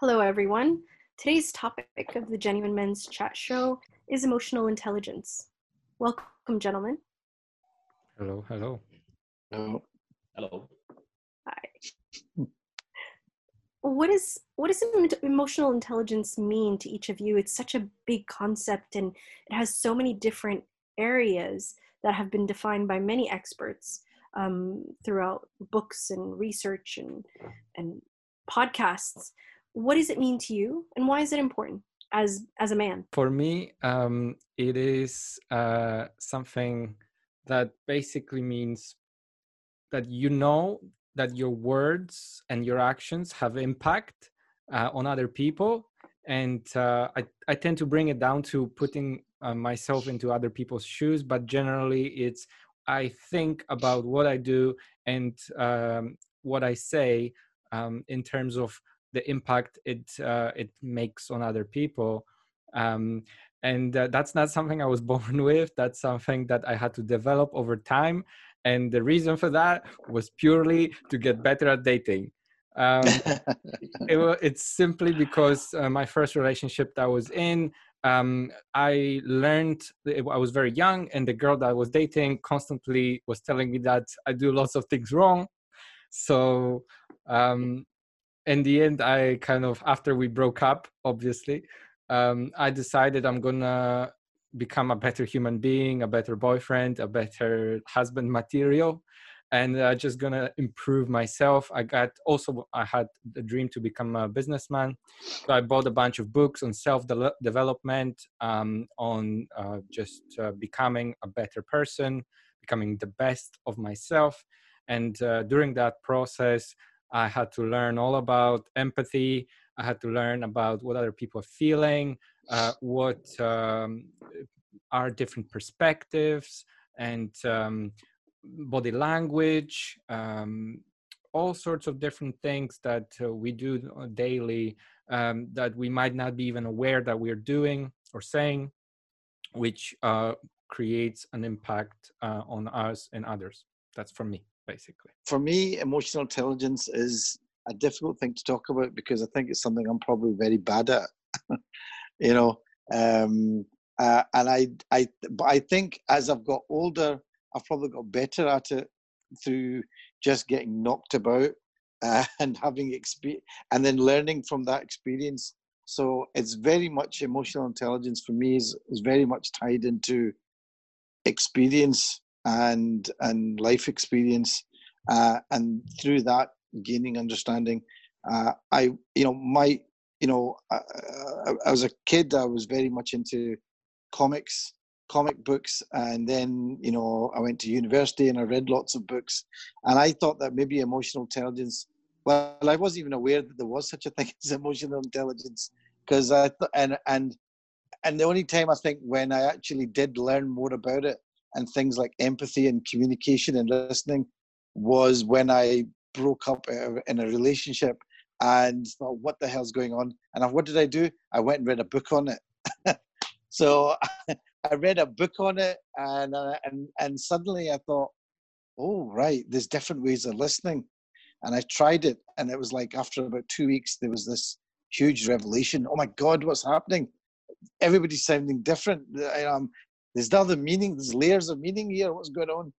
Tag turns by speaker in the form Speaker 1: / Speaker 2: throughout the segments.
Speaker 1: Hello, everyone. Today's topic of the Genuine Men's Chat Show is emotional intelligence. Welcome, gentlemen.
Speaker 2: Hello, hello.
Speaker 3: Hello.
Speaker 4: Hello.
Speaker 1: Hi. What is what does emotional intelligence mean to each of you? It's such a big concept, and it has so many different areas that have been defined by many experts um, throughout books and research and and podcasts. What does it mean to you, and why is it important as as a man?
Speaker 2: For me, um, it is uh, something that basically means that you know that your words and your actions have impact uh, on other people and uh, I, I tend to bring it down to putting uh, myself into other people's shoes but generally it's i think about what i do and um, what i say um, in terms of the impact it uh, it makes on other people um, and uh, that's not something i was born with. That's something that i had to develop over time and the reason for that was purely to get better at dating. Um, it, it's simply because uh, my first relationship that i was in um, i learned i was very young and the girl that i was dating constantly was telling me that i do lots of things wrong. So um, in the end i kind of after we broke up obviously um, i decided i'm gonna become a better human being, a better boyfriend, a better husband material, and uh, just gonna improve myself. I got also I had the dream to become a businessman, so I bought a bunch of books on self development, um, on uh, just uh, becoming a better person, becoming the best of myself, and uh, during that process. I had to learn all about empathy. I had to learn about what other people are feeling, uh, what um, are different perspectives and um, body language, um, all sorts of different things that uh, we do daily um, that we might not be even aware that we're doing or saying, which uh, creates an impact uh, on us and others. That's for me, basically.
Speaker 3: For me, emotional intelligence is a difficult thing to talk about because I think it's something I'm probably very bad at. you know, um, uh, and I, I, I think as I've got older, I've probably got better at it through just getting knocked about and having experience, and then learning from that experience. So it's very much emotional intelligence for me is, is very much tied into experience and and life experience, uh, and through that gaining understanding. Uh, I, you know, my, you know, uh, uh, as a kid, I was very much into comics, comic books, and then you know I went to university and I read lots of books, and I thought that maybe emotional intelligence. Well, I wasn't even aware that there was such a thing as emotional intelligence because I th- and and and the only time I think when I actually did learn more about it and things like empathy and communication and listening was when I broke up in a relationship and thought, what the hell's going on? And what did I do? I went and read a book on it. so I read a book on it, and uh, and and suddenly I thought, oh right, there's different ways of listening, and I tried it, and it was like after about two weeks there was this huge revelation. Oh my God, what's happening? Everybody's sounding different. Um, there's other meaning. There's layers of meaning here. What's going on?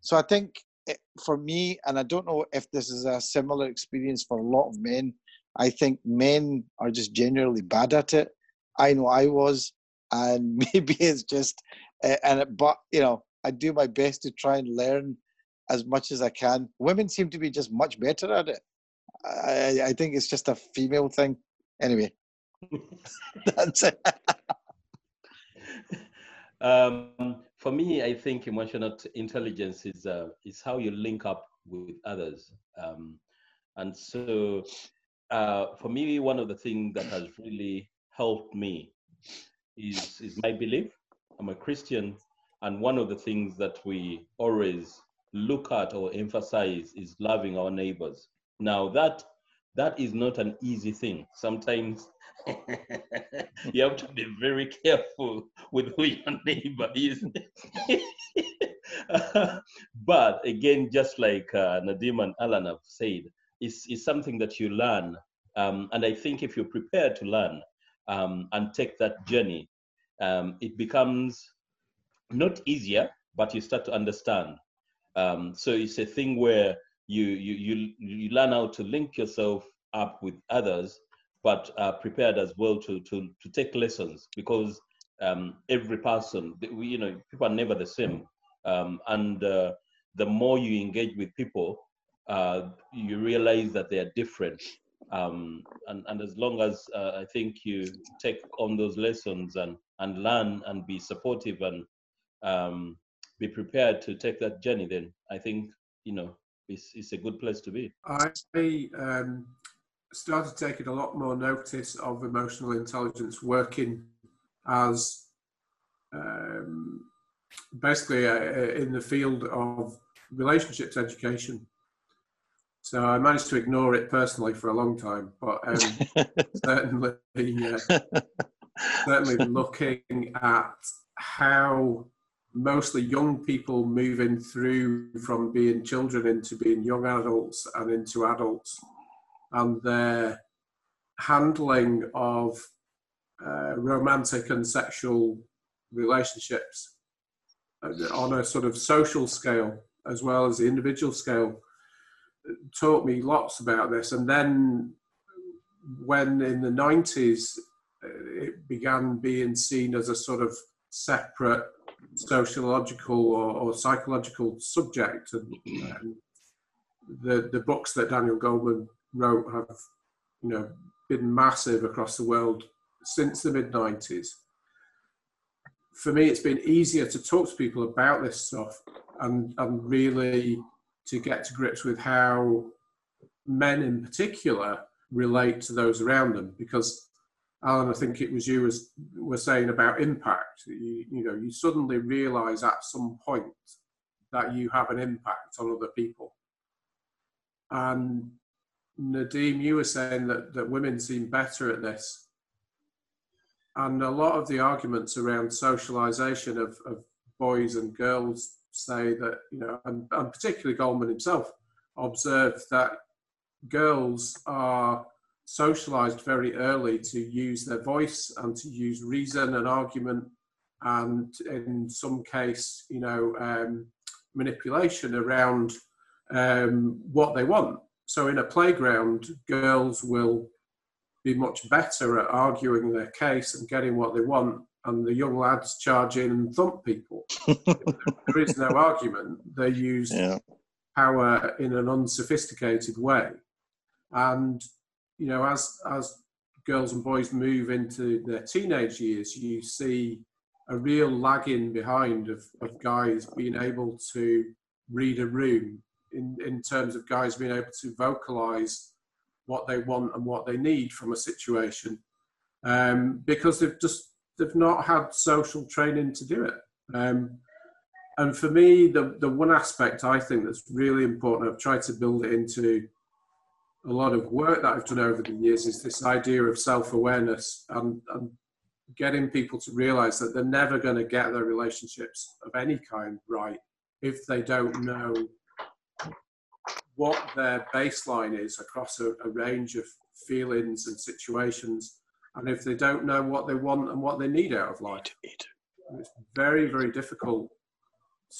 Speaker 3: So I think it, for me, and I don't know if this is a similar experience for a lot of men. I think men are just generally bad at it. I know I was and maybe it's just uh, and it, but you know I do my best to try and learn as much as I can. Women seem to be just much better at it. I, I think it's just a female thing. Anyway, that's it.
Speaker 4: Um, for me, I think emotional intelligence is uh, is how you link up with others, um, and so uh, for me, one of the things that has really helped me is, is my belief. I'm a Christian, and one of the things that we always look at or emphasize is loving our neighbors. Now that that is not an easy thing. Sometimes you have to be very careful with who your neighbor is. but again, just like uh, Nadim and Alan have said, it's, it's something that you learn Um, and I think if you're prepared to learn um, and take that journey, um, it becomes not easier, but you start to understand. Um, so it's a thing where you, you you you learn how to link yourself up with others, but are prepared as well to to to take lessons because um, every person, you know, people are never the same, um, and uh, the more you engage with people, uh, you realize that they are different. Um, and, and as long as uh, I think you take on those lessons and, and learn and be supportive and um, be prepared to take that journey, then I think, you know, it's, it's a good place to be.
Speaker 5: I um, started taking a lot more notice of emotional intelligence working as um, basically uh, in the field of relationships education. So I managed to ignore it personally for a long time, but um, certainly, uh, certainly looking at how mostly young people moving through from being children into being young adults and into adults, and their handling of uh, romantic and sexual relationships uh, on a sort of social scale as well as the individual scale taught me lots about this. And then when in the 90s uh, it began being seen as a sort of separate sociological or, or psychological subject, and, and the the books that Daniel Goleman wrote have, you know, been massive across the world since the mid 90s. For me, it's been easier to talk to people about this stuff and, and really to get to grips with how men in particular relate to those around them because Alan, I think it was you was were saying about impact. You, you know, you suddenly realise at some point that you have an impact on other people. And Nadim, you were saying that, that women seem better at this. And a lot of the arguments around socialisation of, of boys and girls say that, you know, and, and particularly Goleman himself observed that girls are socialized very early to use their voice and to use reason and argument and in some case you know um, manipulation around um, what they want. So in a playground girls will be much better at arguing their case and getting what they want and the young lads charge in and thump people. There is no argument. They use yeah. power in an unsophisticated way. And you know, as as girls and boys move into their teenage years, you see a real lagging behind of, of guys being able to read a room in, in terms of guys being able to vocalize what they want and what they need from a situation um, because they've just they've not had social training to do it. Um, and for me the, the one aspect i think that's really important i've tried to build it into a lot of work that I've done over the years is this idea of self awareness and, and, getting people to realize that they're never going to get their relationships of any kind right if they don't know what their baseline is across a, a range of feelings and situations and if they don't know what they want and what they need out of life. It's very very difficult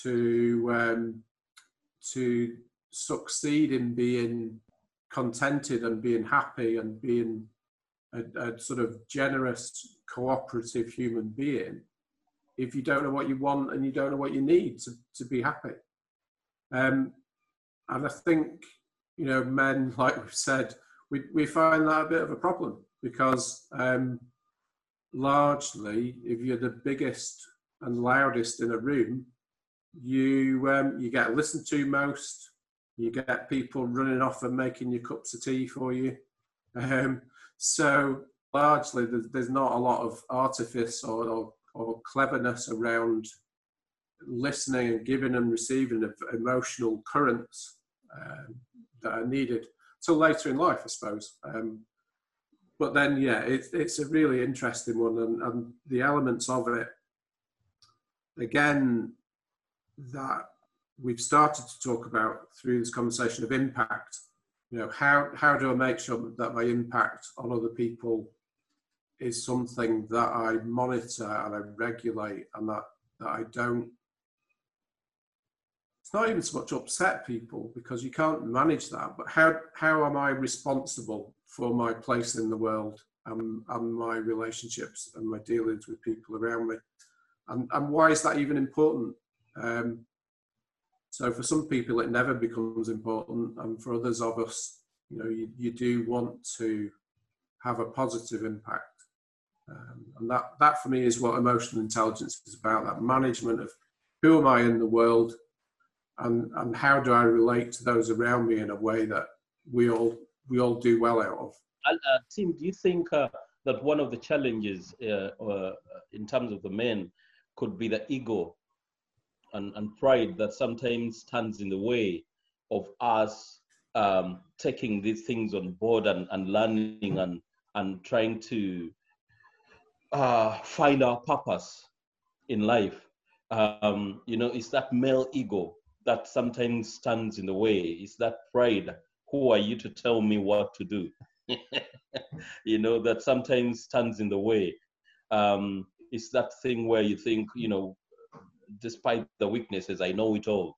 Speaker 5: to um, to succeed in being contented and being happy and being a, a, sort of generous, cooperative human being if you don't know what you want and you don't know what you need to, to be happy. Um, and I think, you know, men, like we've said, we, we find that a bit of a problem because um, largely, if you're the biggest and loudest in a room, you um, you get listened to most, you get people running off and making your cups of tea for you. Um, so largely, there's not a lot of artifice or, or, or cleverness around listening and giving and receiving of emotional currents um, that are needed till later in life, I suppose. Um, but then, yeah, it, it's a really interesting one, and, and the elements of it, again, that we've started to talk about through this conversation of impact you know, how how do I make sure that my impact on other people is something that I monitor and I regulate, and that that I don't. It's not even so much upset people because you can't manage that. But how how am I responsible for my place in the world and, and my relationships and my dealings with people around me? And, and why is that even important? Um, so for some people, it never becomes important, and for others of us, you know, you, you do want to have a positive impact. Um, and that, that for me is what emotional intelligence is about that management of who am I in the world and, and how do I relate to those around me in a way that we all, we all do well out of.
Speaker 4: Uh, Tim, do you think uh, that one of the challenges uh, uh, in terms of the men could be the ego and, and pride that sometimes stands in the way of us um, taking these things on board and, and learning and, and trying to uh, find our purpose in life. Um, you know, it's that male ego that sometimes stands in the way. It's that pride. Who are you to tell me what to do? you know, that sometimes stands in the way. Um, it's that thing where you think, you know, despite the weaknesses, I know it all.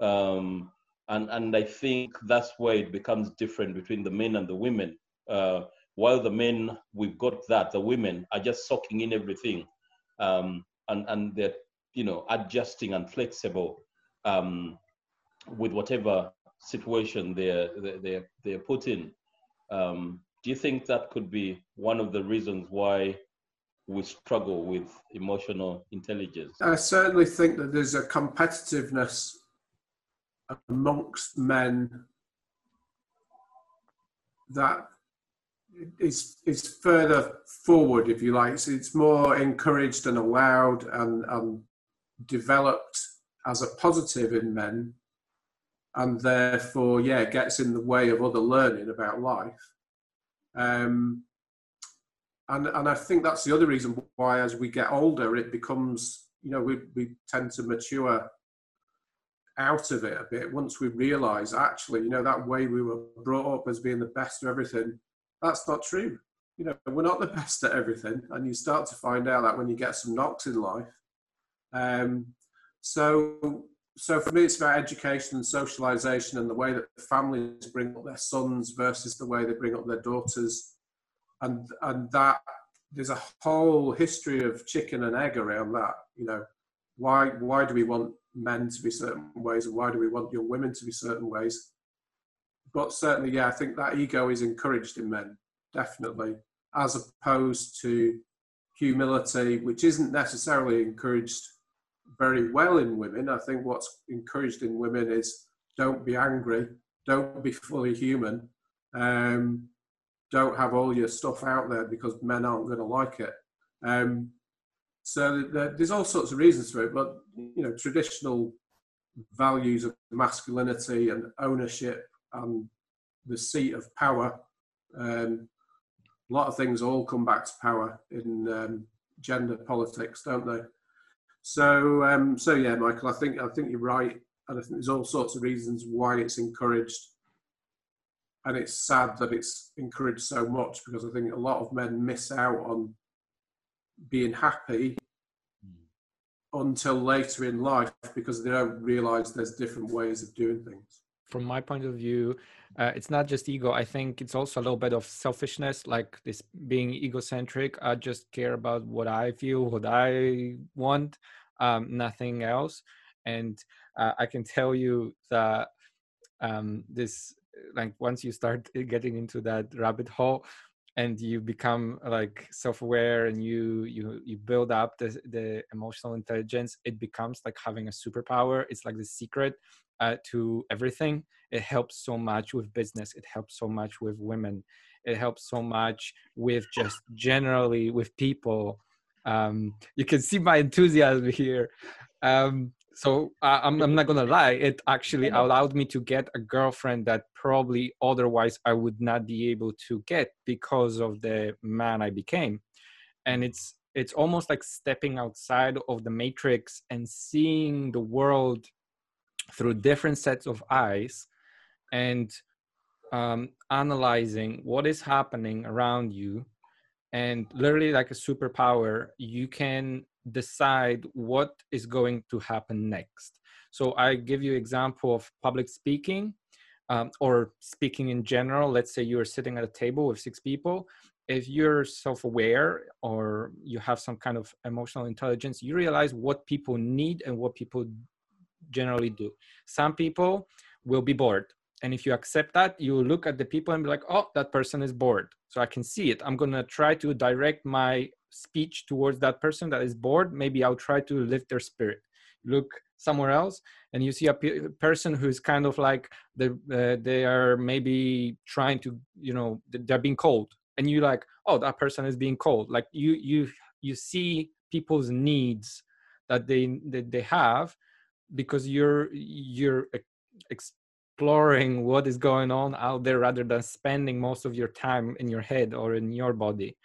Speaker 4: Um, and and I think that's where it becomes different between the men and the women. Uh, while the men we've got that the women are just soaking in everything um, and and they're you know adjusting and flexible um, with whatever situation they're they're they're put in um, do you think that could be one of the reasons why we struggle with emotional intelligence
Speaker 5: i certainly think that there's a competitiveness amongst men that is is further forward, if you like. So it's more encouraged and allowed and, developed as a positive in men, and therefore, yeah, gets in the way of other learning about life. Um, and and I think that's the other reason why, as we get older, it becomes you know we we tend to mature out of it a bit once we realise actually you know that way we were brought up as being the best of everything that's not true. You know, we're not the best at everything, and you start to find out that when you get some knocks in life. Um, so, so for me, it's about education and socialization, and the way that families bring up their sons versus the way they bring up their daughters, and and that there's a whole history of chicken and egg around that. You know, why why do we want men to be certain ways, and why do we want young women to be certain ways? but certainly, yeah, I think that ego is encouraged in men, definitely, as opposed to humility, which isn't necessarily encouraged very well in women. I think what's encouraged in women is don't be angry, don't be fully human, um, don't have all your stuff out there because men aren't going to like it. Um, so there's all sorts of reasons for it, but you know, traditional values of masculinity and ownership and the seat of power. Um, a lot of things all come back to power in um, gender politics, don't they? So, um, so yeah, Michael, I think I think you're right, and I think there's all sorts of reasons why it's encouraged, and it's sad that it's encouraged so much because I think a lot of men miss out on being happy until later in life because they don't realise there's different ways of doing things.
Speaker 2: From my point of view uh, it's not just ego. I think it's also a little bit of selfishness like this being egocentric. I just care about what i feel what i want um, nothing else. And uh, i can tell you that um, this like once you start getting into that rabbit hole and you become like self-aware and you you you build up the, the emotional intelligence it becomes like having a superpower. It's like the secret uh, to everything. It helps so much with business. It helps so much with women. It helps so much with just generally with people. Um, you can see my enthusiasm here. Um, so uh, I'm, I'm not gonna lie it actually allowed me to get a girlfriend that probably otherwise i would not be able to get because of the man i became. And it's it's almost like stepping outside of the matrix and seeing the world through different sets of eyes and um, analyzing what is happening around you. And literally like a superpower you can decide what is going to happen next. So i give you example of public speaking um, or speaking in general. Let's say you're sitting at a table with six people. If you're self-aware or you have some kind of emotional intelligence you realize what people need and what people generally do. Some people will be bored and if you accept that you look at the people and be like oh that person is bored. So i can see it. I'm going to try to direct my speech towards that person that is bored maybe i'll try to lift their spirit. Look somewhere else and you see a pe- person who's kind of like uh, they are maybe trying to you know they're being cold and you like oh that person is being cold. Like you you you see people's needs that they that they have because you're you're exploring what is going on out there rather than spending most of your time in your head or in your body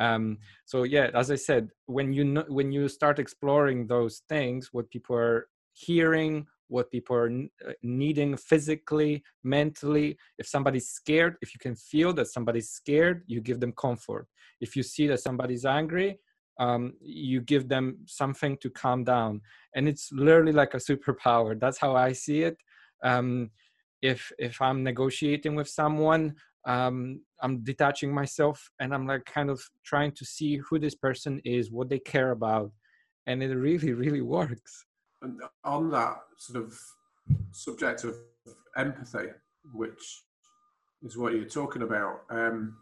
Speaker 2: um, so yeah as i said when you know, when you start exploring those things what people are hearing what people are uh, needing physically mentally if somebody's scared if you can feel that somebody's scared you give them comfort. If you see that somebody's angry um, you give them something to calm down. And it's literally like a superpower. That's how i see it. Um, if if i'm negotiating with someone um, i'm detaching myself and i'm like kind of trying to see who this person is what they care about and it really really works.
Speaker 5: And on that sort of subject of empathy, which is what you're talking about, um,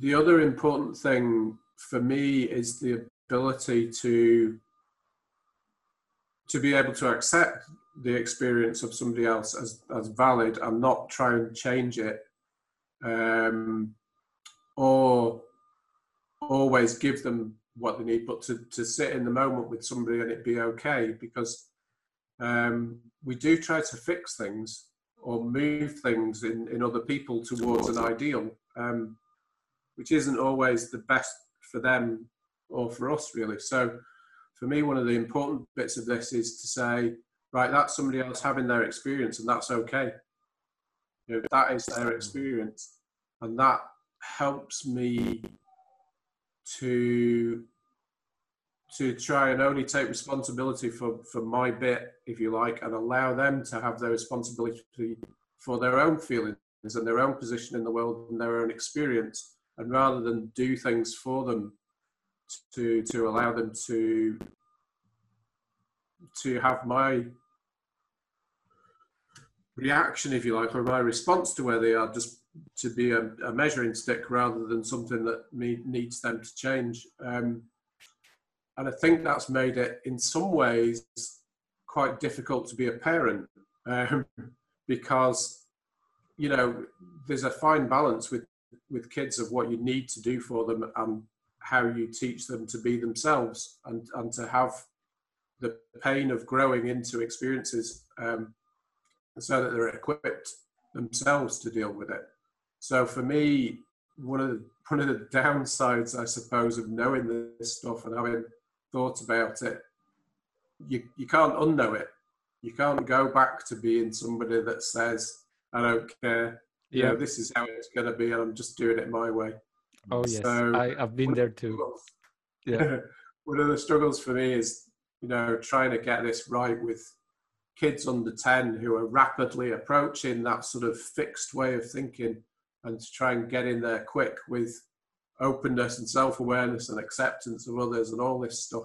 Speaker 5: the other important thing for me is the ability to to be able to accept the experience of somebody else as, as valid and not try and change it um, or always give them what they need, but to, to sit in the moment with somebody and it be okay because um, we do try to fix things or move things in, in other people towards an ideal, um, which isn't always the best for them or for us, really. So, for me, one of the important bits of this is to say, right, that's somebody else having their experience, and that's okay. You know, that is their experience, and that helps me to to try and only take responsibility for, for my bit, if you like, and allow them to have their responsibility for their own feelings and their own position in the world and their own experience, and rather than do things for them to to allow them to to have my reaction, if you like, or my response to where they are, just to be a, a measuring stick rather than something that me, needs them to change. Um, and I think that's made it, in some ways, quite difficult to be a parent um, because, you know, there's a fine balance with with kids of what you need to do for them and how you teach them to be themselves and and to have the pain of growing into experiences um, so that they're equipped themselves to deal with it. So for me, one of the, one of the downsides, I suppose, of knowing this stuff and having thought about it, you you can't unknow it. You can't go back to being somebody that says, "I don't care." Yeah, you know, this is how it's going to be, and I'm just doing it my way.
Speaker 2: Oh yes, so, I, I've been there too.
Speaker 5: Yeah, one of the struggles for me is you know trying to get this right with kids under 10 who are rapidly approaching that sort of fixed way of thinking and to try and get in there quick with openness and self-awareness and acceptance of others and all this stuff.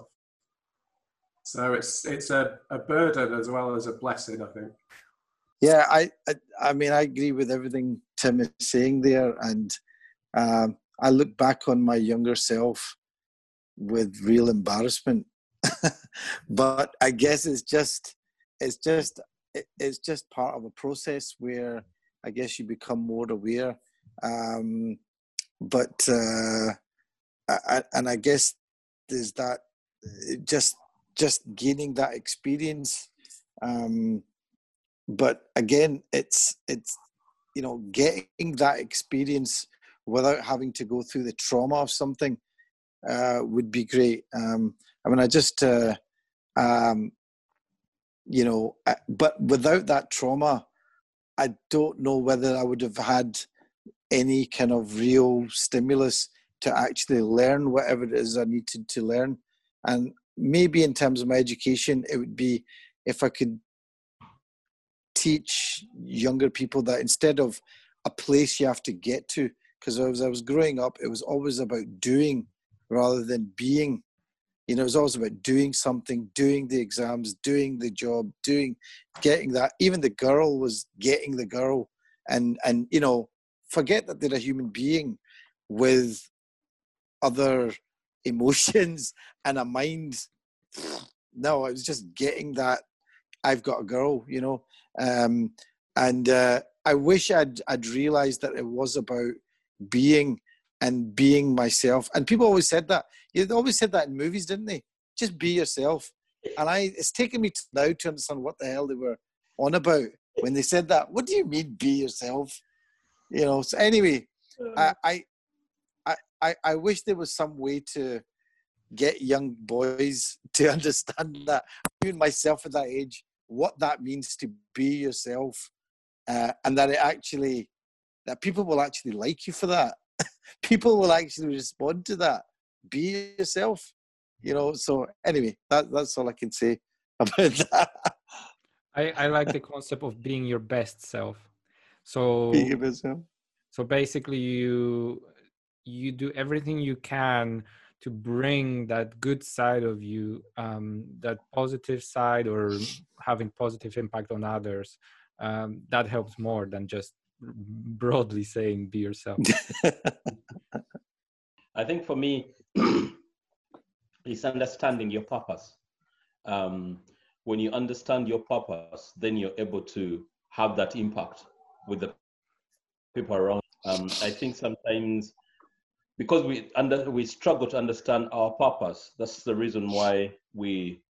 Speaker 5: So it's it's a, a burden as well as a blessing i think.
Speaker 3: Yeah I, I, I mean i agree with everything tim is saying there and um, i look back on my younger self with real embarrassment. But i guess it's just it's just it's just part of a process where i guess you become more aware um, but uh, I, and I guess there's that just just gaining that experience. Um, but again, it's it's you know getting that experience without having to go through the trauma of something uh, would be great. Um, I mean, I just uh, um, you know, uh, but without that trauma, I don't know whether I would have had any kind of real stimulus to actually learn whatever it is I needed to learn. And maybe in terms of my education, it would be if I could teach younger people that instead of a place you have to get to, because as I was growing up, it was always about doing rather than being. You know, it was always about doing something, doing the exams, doing the job, doing, getting that. Even the girl was getting the girl, and and you know, forget that they're a human being with other emotions and a mind. No, I was just getting that. I've got a girl, you know, um, and uh, I wish I'd I'd realized that it was about being and being myself. And people always said that. They always said that in movies, didn't they? Just be yourself. And I, it's taken me now to understand what the hell they were on about when they said that. What do you mean, be yourself? You know. So anyway, I, I, I, I wish there was some way to get young boys to understand that. Even myself at that age, what that means to be yourself, uh, and that it actually that people will actually like you for that. people will actually respond to that. Be yourself, you know. So anyway, that that's all I can say about that.
Speaker 2: I, I like the concept of being your best self. So
Speaker 3: being your best self.
Speaker 2: So basically, you you do everything you can to bring that good side of you, um, that positive side, or having positive impact on others. Um, that helps more than just broadly saying be yourself
Speaker 4: i think for me it's understanding your purpose um, when you understand your purpose then you're able to have that impact with the people around. Um, i think sometimes because we under we struggle to understand our purpose that's the reason why we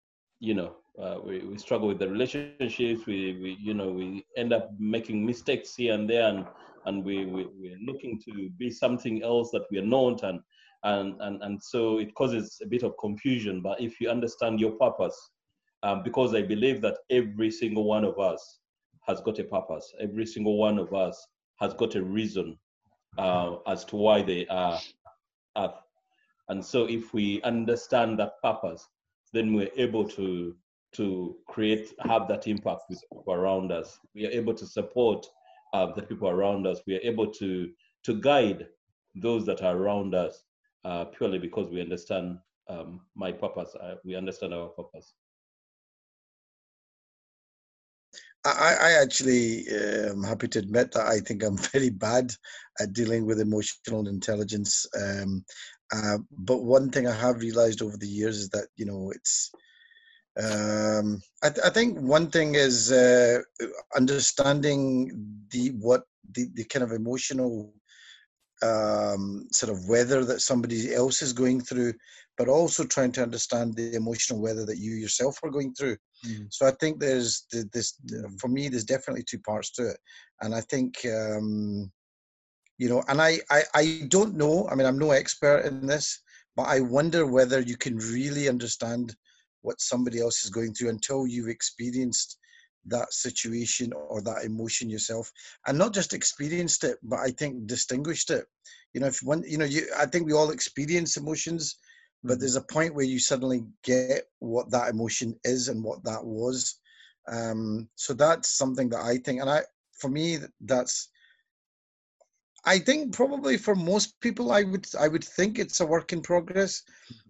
Speaker 4: you know uh, we, we struggle with the relationships. We, we you know we end up making mistakes here and there and and we, we we're looking to be something else that we are not and and and, and so it causes a bit of confusion. But if you understand your purpose um, because i believe that every single one of us has got a purpose every single one of us has got a reason uh, as to why they are and so if we understand that purpose then we're able to to create have that impact with people around us. We are able to support uh, the people around us. We are able to to guide those that are around us uh, purely because we understand um, my purpose. Uh, we understand our purpose.
Speaker 3: I, I actually am happy to admit that I think I'm very bad at dealing with emotional intelligence. Um, uh, but one thing I have realized over the years is that you know it's um, I, th- I, think one thing is uh, understanding the what the, the kind of emotional um, sort of weather that somebody else is going through, but also trying to understand the emotional weather that you yourself are going through. Mm. So I think there's this for me. There's definitely two parts to it, and I think um, you know, and I, I I don't know. I mean, I'm no expert in this, but I wonder whether you can really understand what somebody else is going through until you've experienced that situation or that emotion yourself and not just experienced it but i think distinguished it. You know if one you know you i think we all experience emotions but mm-hmm. there's a point where you suddenly get what that emotion is and what that was. Um so that's something that i think and i for me that's i think probably for most people i would i would think it's a work in progress. Mm-hmm.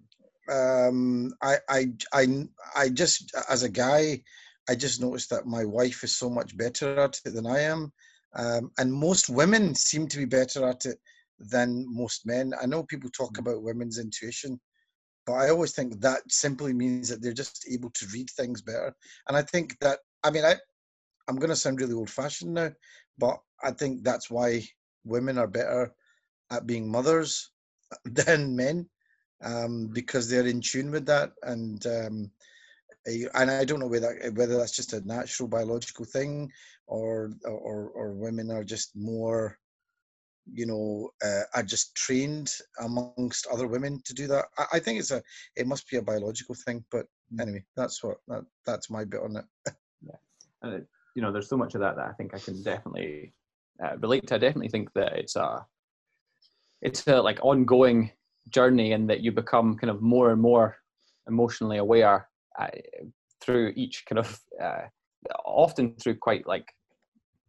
Speaker 3: Um, I, I, I, I just, as a guy, I just noticed that my wife is so much better at it than I am. Um, and most women seem to be better at it than most men. I know people talk mm. about women's intuition, but I always think that simply means that they're just able to read things better. And I think that, I mean, I, I'm going to sound really old fashioned now, but I think that's why women are better at being mothers than men um, because they're in tune with that and um, and I don't know whether whether that's just a natural biological thing or or or women are just more you know uh, are just trained amongst other women to do that I, I, think it's a it must be a biological thing but mm. anyway that's what that, that's my bit on it
Speaker 6: yeah and you know, there's so much of that that I think I can definitely uh, relate to. I definitely think that it's a, it's a like ongoing journey, and that you become kind of more and more emotionally aware uh, through each kind of, uh, often through quite like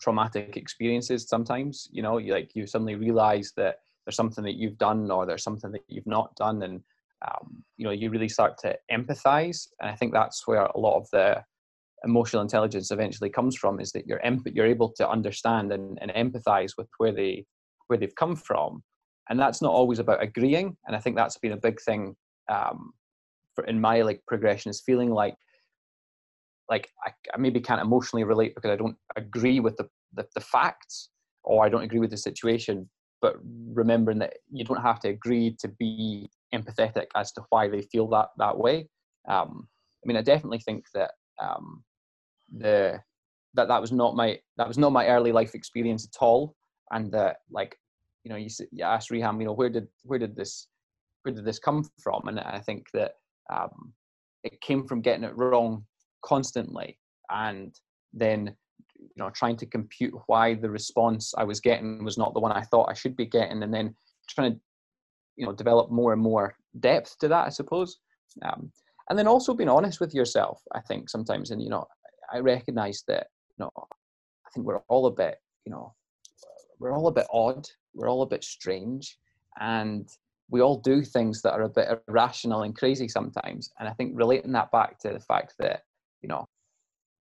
Speaker 6: traumatic experiences. Sometimes, you know, you like you suddenly realize that there's something that you've done or there's something that you've not done, and um, you know you really start to empathize. And i think that's where a lot of the emotional intelligence eventually comes from is that you're you're able to understand and, and empathize with where they where they've come from. And that's not always about agreeing. And i think that's been a big thing um, for, in my like progression is feeling like like I, I, maybe can't emotionally relate because i don't agree with the, the, the facts or i don't agree with the situation but remembering that you don't have to agree to be empathetic as to why they feel that that way. Um, I mean, I definitely think that um, the that that was not my that was not my early life experience at all, and that like you know you, you asked Reham, you know where did where did this where did this come from? And I think that um, it came from getting it wrong constantly, and then you know trying to compute why the response I was getting was not the one I thought I should be getting, and then trying to you know develop more and more depth to that i suppose. Um, and then also being honest with yourself i think sometimes and you know i recognize that you know i think we're all a bit you know we're all a bit odd we're all a bit strange and we all do things that are a bit irrational and crazy sometimes and i think relating that back to the fact that you know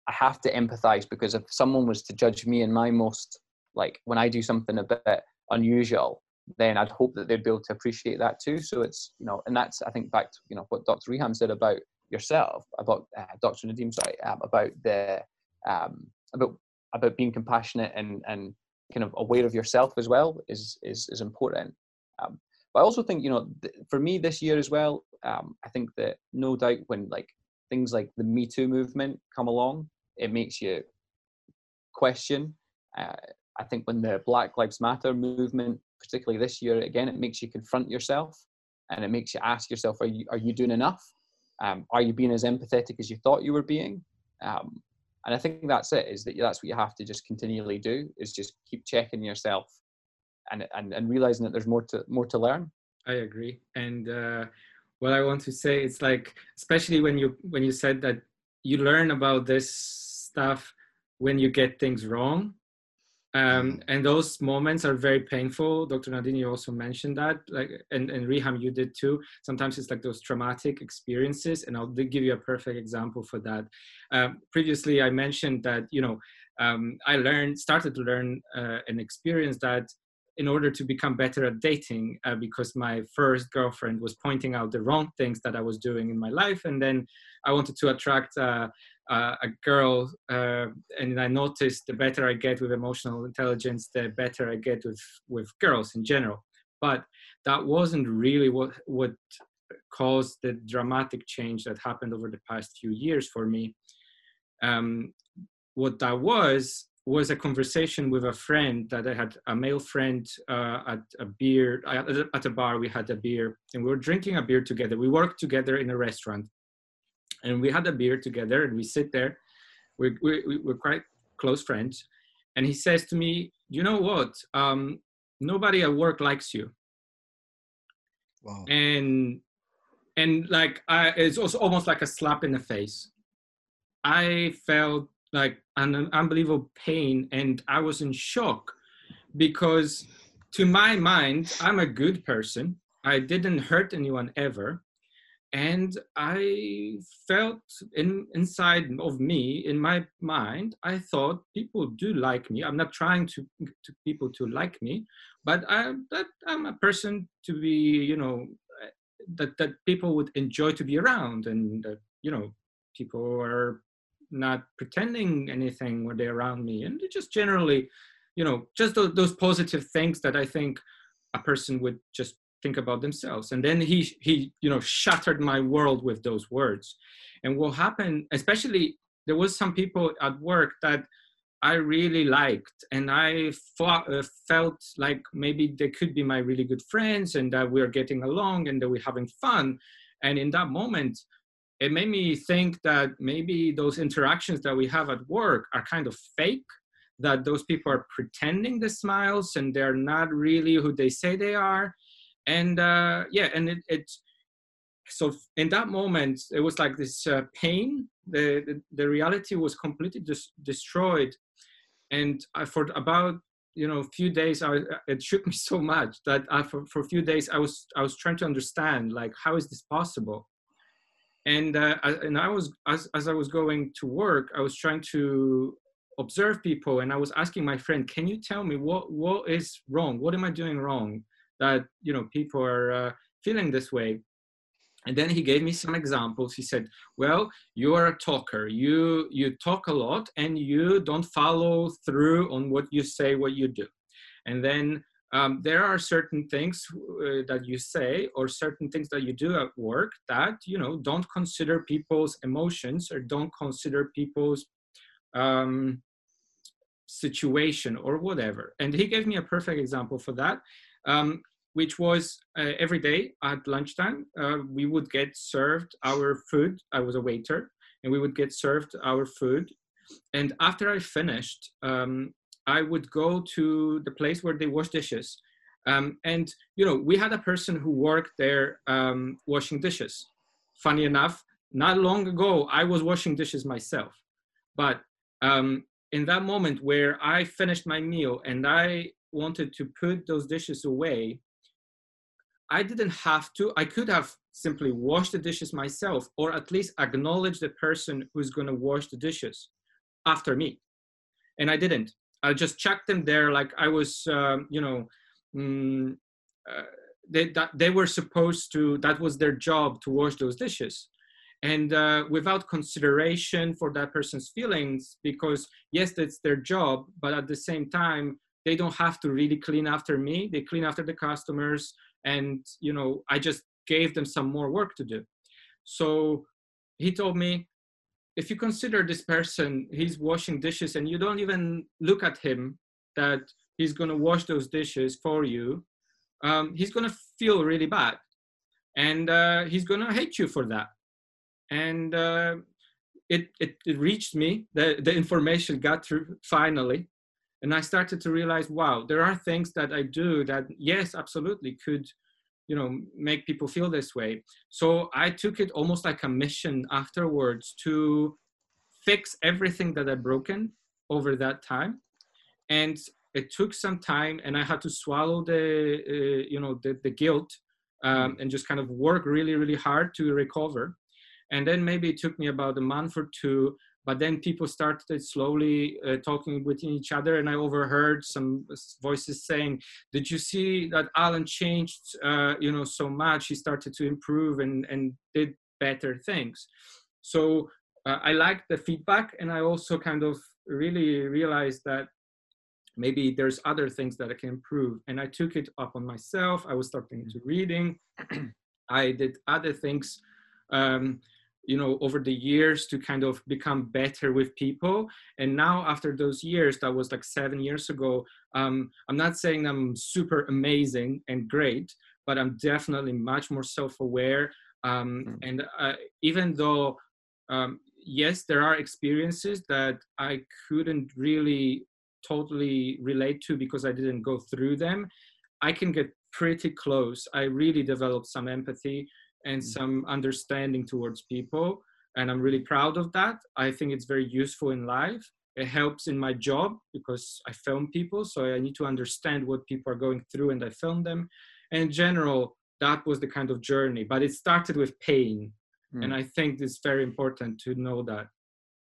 Speaker 6: i have to empathize because if someone was to judge me in my most like when i do something a bit unusual then I'd hope that they'd be able to appreciate that too. So it's you know, and that's I think back to you know what Dr. Reham said about yourself, about uh, Dr. Nadim, sorry, um, about the um, about about being compassionate and and kind of aware of yourself as well is is is important. Um, but I also think you know th- for me this year as well, um, I think that no doubt when like things like the Me Too movement come along, it makes you question. Uh, I think when the Black Lives Matter movement particularly this year, again, it makes you confront yourself and it makes you ask yourself, are you, are you doing enough? Um, are you being as empathetic as you thought you were being? Um, and I think that's it, is that that's what you have to just continually do is just keep checking yourself and, and, and realizing that there's more to, more to learn.
Speaker 2: I agree. And uh, what I want to say is like, especially when you, when you said that you learn about this stuff when you get things wrong um, and those moments are very painful. Dr. Nadine, you also mentioned that, like, and, and Reham, you did too. Sometimes it's like those traumatic experiences, and I'll give you a perfect example for that. Um, previously, I mentioned that you know um, I learned, started to learn uh, and experience that in order to become better at dating, uh, because my first girlfriend was pointing out the wrong things that I was doing in my life, and then I wanted to attract. Uh, uh, a girl, uh, and I noticed the better I get with emotional intelligence, the better I get with with girls in general. But that wasn't really what what caused the dramatic change that happened over the past few years for me. Um, what that was was a conversation with a friend that I had a male friend uh, at a beer at a bar. We had a beer and we were drinking a beer together. We worked together in a restaurant, and we had a beer together and we sit there we're, we, we're quite close friends and he says to me you know what um, nobody at work likes you wow. and and like I, it's also almost like a slap in the face i felt like an unbelievable pain and i was in shock because to my mind i'm a good person. I didn't hurt anyone ever and i felt in inside of me in my mind i thought people do like me. I'm not trying to, to people to like me but i that i'm a person to be you know that that people would enjoy to be around and that you know people are not pretending anything when they're around me. And just generally you know just those, those positive things that i think a person would just think about themselves. And then he he you know shattered my world with those words. And what happened especially there was some people at work that i really liked. And i fought, uh, felt like maybe they could be my really good friends and that we're getting along and that we're having fun. And in that moment it made me think that maybe those interactions that we have at work are kind of fake that those people are pretending the smiles and they're not really who they say they are. And uh, yeah and it, it so in that moment it was like this uh, pain. The, the, the reality was completely dis- destroyed. And I, for about you know a few days I, it shook me so much that I, for, for a few days i was i was trying to understand like how is this possible and uh, and i was as, as i was going to work i was trying to observe people and i was asking my friend can you tell me what what is wrong? What am i doing wrong that you know people are uh, feeling this way? And then he gave me some examples. He said well you are a talker. You you talk a lot and you don't follow through on what you say what you do. And then um, there are certain things uh, that you say or certain things that you do at work that you know don't consider people's emotions or don't consider people's um, situation or whatever and he gave me a perfect example for that um, which was uh, every day at lunchtime, uh, we would get served our food. I was a waiter, and we would get served our food. And after I finished, um, I would go to the place where they wash dishes. Um, and, you know, we had a person who worked there um, washing dishes. Funny enough, not long ago, I was washing dishes myself. But um, in that moment where I finished my meal and I wanted to put those dishes away, I didn't have to. I could have simply washed the dishes myself or at least acknowledge the person who's going to wash the dishes after me. And I didn't. I just checked them there like I was, um, you know, mm, uh, they, that they were supposed to, that was their job to wash those dishes. And uh, without consideration for that person's feelings, because yes, that's their job, but at the same time, they don't have to really clean after me. They clean after the customers and you know i just gave them some more work to do so he told me if you consider this person he's washing dishes and you don't even look at him that he's going to wash those dishes for you um, he's going to feel really bad. And uh, he's going to hate you for that. And uh, it, it, it reached me the, the information got through finally and i started to realize wow there are things that i do that yes absolutely could you know make people feel this way. So i took it almost like a mission afterwards to fix everything that i'd broken over that time. And it took some time and i had to swallow the uh, you know the, the guilt um, and just kind of work really really hard to recover. And then maybe it took me about a month or two but then people started slowly uh, talking with each other and i overheard some voices saying did you see that alan changed uh, you know so much? He started to improve and and did better things. So uh, i liked the feedback and i also kind of really realized that maybe there's other things that i can improve and i took it up on myself. I was starting to reading. I did other things um, you know over the years to kind of become better with people and now after those years that was like seven years ago um, i'm not saying i'm super amazing and great but i'm definitely much more self-aware um, mm. and uh, even though um, yes there are experiences that i couldn't really totally relate to because i didn't go through them i can get pretty close i really developed some empathy and mm. some understanding towards people. And I'm really proud of that. I think it's very useful in life. It helps in my job because I film people, so I need to understand what people are going through and I film them. And in general, that was the kind of journey, but it started with pain. Mm. And I think it's very important to know that.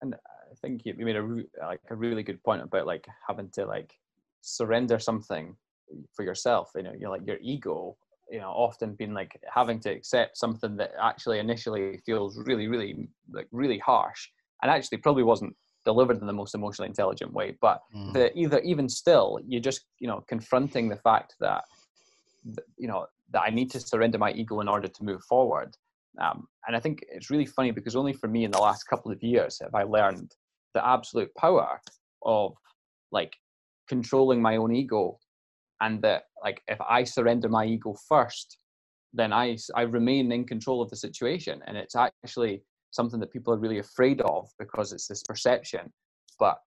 Speaker 6: And I think you made a like a really good point about like having to like surrender something for yourself. You know, you're like your ego you know often been like having to accept something that actually initially feels really really like really harsh and actually probably wasn't delivered in the most emotionally intelligent way but mm. the either even still you're just you know confronting the fact that you know that i need to surrender my ego in order to move forward um, and i think it's really funny because only for me in the last couple of years have i learned the absolute power of like controlling my own ego and that like if i surrender my ego first then i i remain in control of the situation and it's actually something that people are really afraid of because it's this perception. But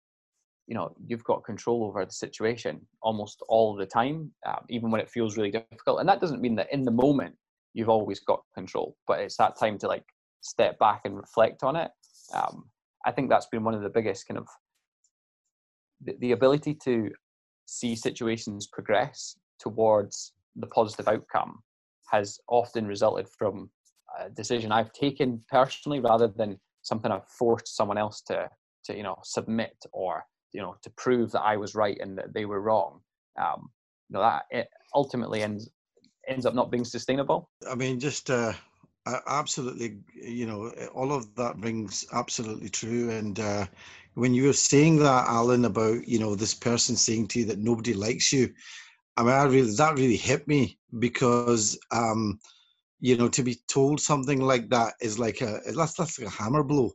Speaker 6: you know, you've got control over the situation almost all the time, um, even when it feels really difficult. And that doesn't mean that in the moment you've always got control, but it's that time to like step back and reflect on it. Um, I think that's been one of the biggest kind of the, the ability to see situations progress towards the positive outcome has often resulted from a decision I've taken personally rather than something I've forced someone else to to you know submit or you know to prove that I was right and that they were wrong. Um, you know that it ultimately ends ends up not being sustainable.
Speaker 3: I mean, just uh, absolutely, you know, all of that rings absolutely true. And uh, when you were saying that, Alan, about you know this person saying to you that nobody likes you, I mean, I really that really hit me because um, you know to be told something like that is like a that's that's like a hammer blow.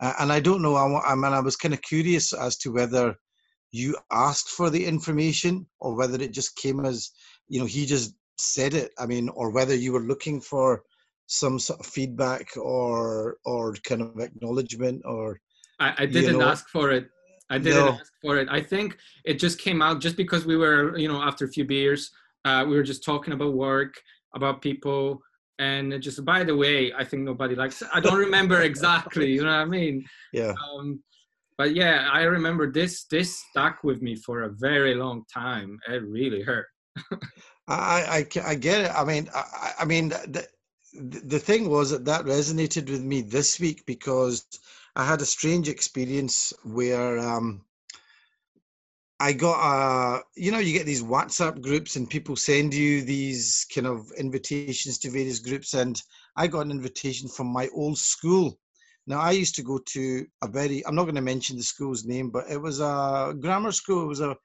Speaker 3: Uh, and I don't know. I, I mean, I was kind of curious as to whether you asked for the information or whether it just came as you know he just said it. I mean, or whether you were looking for some sort of feedback or or kind of acknowledgement or
Speaker 2: I, I didn't you know, ask for it. I didn't no. ask for it. I think it just came out just because we were, you know, after a few beers, uh, we were just talking about work, about people, and just by the way, I think nobody likes. It. I don't remember exactly. You know what I mean?
Speaker 3: Yeah.
Speaker 2: Um, but yeah, I remember this. This stuck with me for a very long time. It really hurt.
Speaker 3: I, I, I get it. I mean, I, I mean, the, the thing was that that resonated with me this week because I had a strange experience where um, I got a, you know, you get these WhatsApp groups and people send you these kind of invitations to various groups. And I got an invitation from my old school. Now, I used to go to a very, I'm not going to mention the school's name, but it was a grammar school, it was a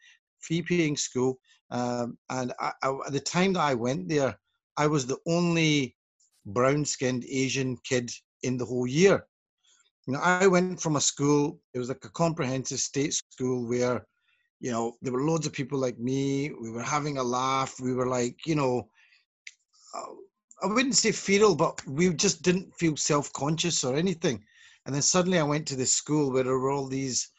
Speaker 3: fee paying school. Um, and I, I, at the time that I went there, I was the only brown skinned Asian kid in the whole year. You know, I went from a school, it was like a comprehensive state school where, you know, there were loads of people like me. We were having a laugh. We were like, you know, uh, I wouldn't say feral, but we just didn't feel self conscious or anything. And then suddenly I went to this school where there were all these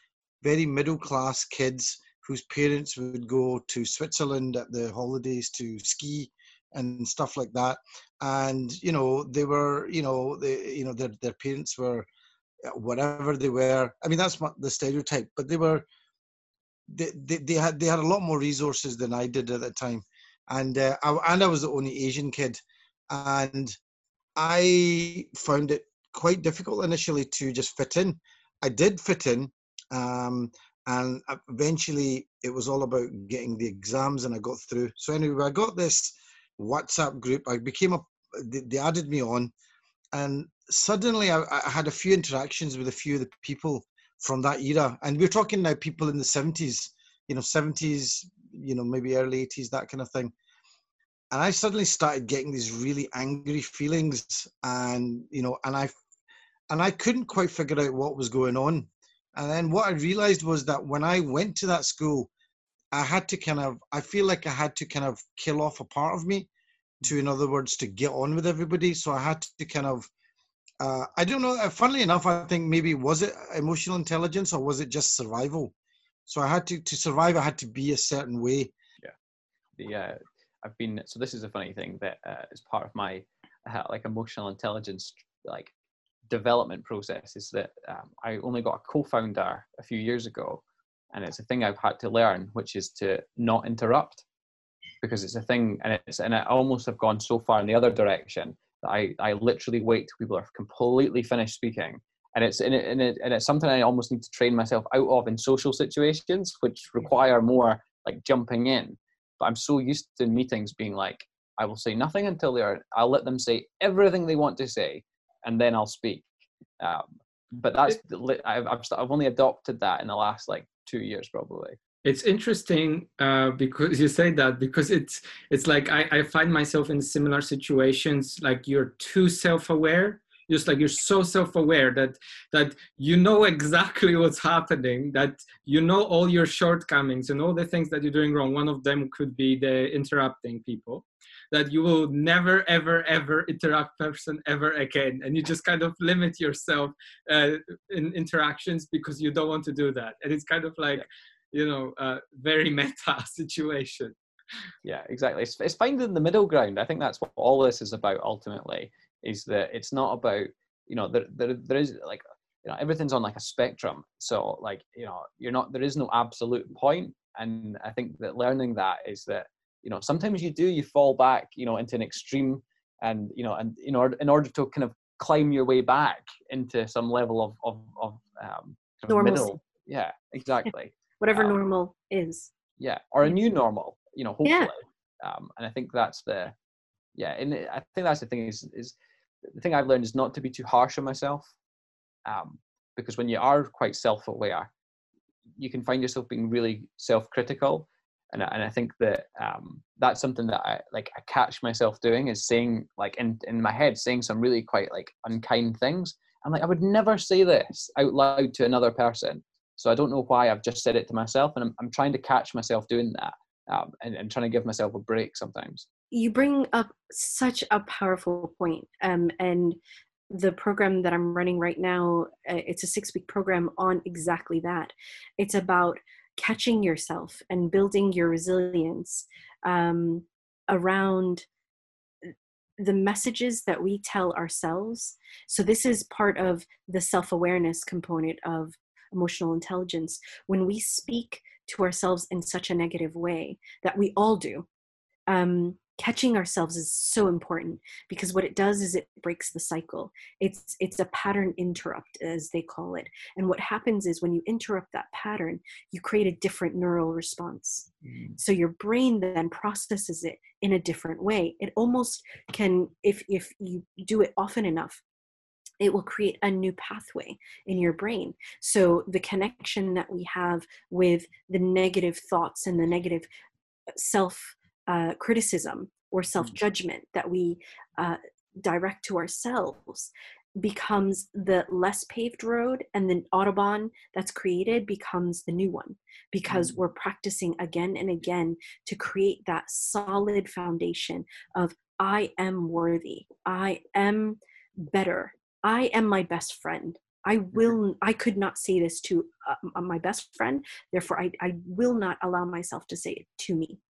Speaker 3: very middle class kids whose parents would go to Switzerland at the holidays to ski and stuff like that. And you know, they were, you know, they, you know, their their parents were whatever they were. I mean, that's the stereotype, but they were. They, they, they had they had a lot more resources than I did at that time, and uh, I, and I was the only Asian kid, and I found it quite difficult initially to just fit in. I did fit in, um, and eventually it was all about getting the exams and i got through so anyway i got this whatsapp group i became a they, added me on and suddenly I, I, had a few interactions with a few of the people from that era. And we're talking now people in the 70s you know 70s you know maybe early 80s that kind of thing. And i suddenly started getting these really angry feelings and you know and i and i couldn't quite figure out what was going on. And then what I realized was that when I went to that school, I had to kind of, I feel like I had to kind of kill off a part of me to, in other words, to get on with everybody. So I had to kind of, uh, I don't know, uh, funnily enough, I think maybe was it emotional intelligence or was it just survival? So I had to, to survive, I had to be a certain way.
Speaker 6: Yeah. The, uh, I've been, so this is a funny thing that uh, is part of my uh, like emotional intelligence like development process is that um, I only got a co-founder a few years ago, and it's a thing I've had to learn, which is to not interrupt, because it's a thing, and it's and I almost have gone so far in the other direction I I literally wait till people are completely finished speaking, and it's and, it, and, it, and it's something I almost need to train myself out of in social situations, which require more like jumping in. But I'm so used to meetings being like, I will say nothing until they're. I'll let them say everything they want to say, and then I'll speak. Um, but that's I've, I've only adopted that in the last like two years probably.
Speaker 2: It's interesting uh, because you say that because it's it's like I, I find myself in similar situations like you're too self-aware just like you're so self-aware that that you know exactly what's happening that you know all your shortcomings and all the things that you're doing wrong. One of them could be the interrupting people
Speaker 7: that you will never ever ever interrupt person ever again and you just kind of limit yourself uh, in interactions because you don't want to do that. And it's kind of like you know a very meta situation.
Speaker 6: Yeah exactly. It's, it's finding the middle ground. I think that's what all this is about ultimately is that it's not about you know there, there, there is like you know everything's on like a spectrum. So like you know you're not there is no absolute point. point and i think that learning that is that you know sometimes you do you fall back you know into an extreme and you know and in order in order to kind of climb your way back into some level of of, of um kind of middle. Yeah exactly
Speaker 1: whatever
Speaker 6: um,
Speaker 1: normal is.
Speaker 6: yeah or a new normal you know hopefully. Yeah. um and i think that's the yeah and i think that's the thing is is the thing i've learned is not to be too harsh on myself um because when you are quite self-aware you can find yourself being really self-critical. And, and I think that um, that's something that I like I catch myself doing is saying like in, in my head saying some really quite like unkind things. I'm like I would never say this out loud to another person so I don't know why I've just said it to myself and I'm, I'm trying to catch myself doing that um, and, and trying to give myself a break sometimes.
Speaker 1: You bring up such a powerful point um, and the program that i'm running right now uh, it's a six week program on exactly that. It's about catching yourself and building your resilience um, around the messages that we tell ourselves. So this is part of the self-awareness component of emotional intelligence when we speak to ourselves in such a negative way that we all do. Um, catching ourselves is so important because what it does is it breaks the cycle. It's it's a pattern interrupt as they call it. And what happens is when you interrupt that pattern you create a different neural response. Mm. so your brain then processes it in a different way. It almost can if if you do it often enough it will create a new pathway in your brain. So, the connection that we have with the negative thoughts and the negative self uh, criticism or self mm. judgment that we uh, direct to ourselves becomes the less paved road and the autobahn that's created becomes the new one because mm. we're practicing again and again to create that solid foundation of i am worthy i am better i am my best friend. I will i could not say this to uh, my best friend therefore I, I will not allow myself to say it to me.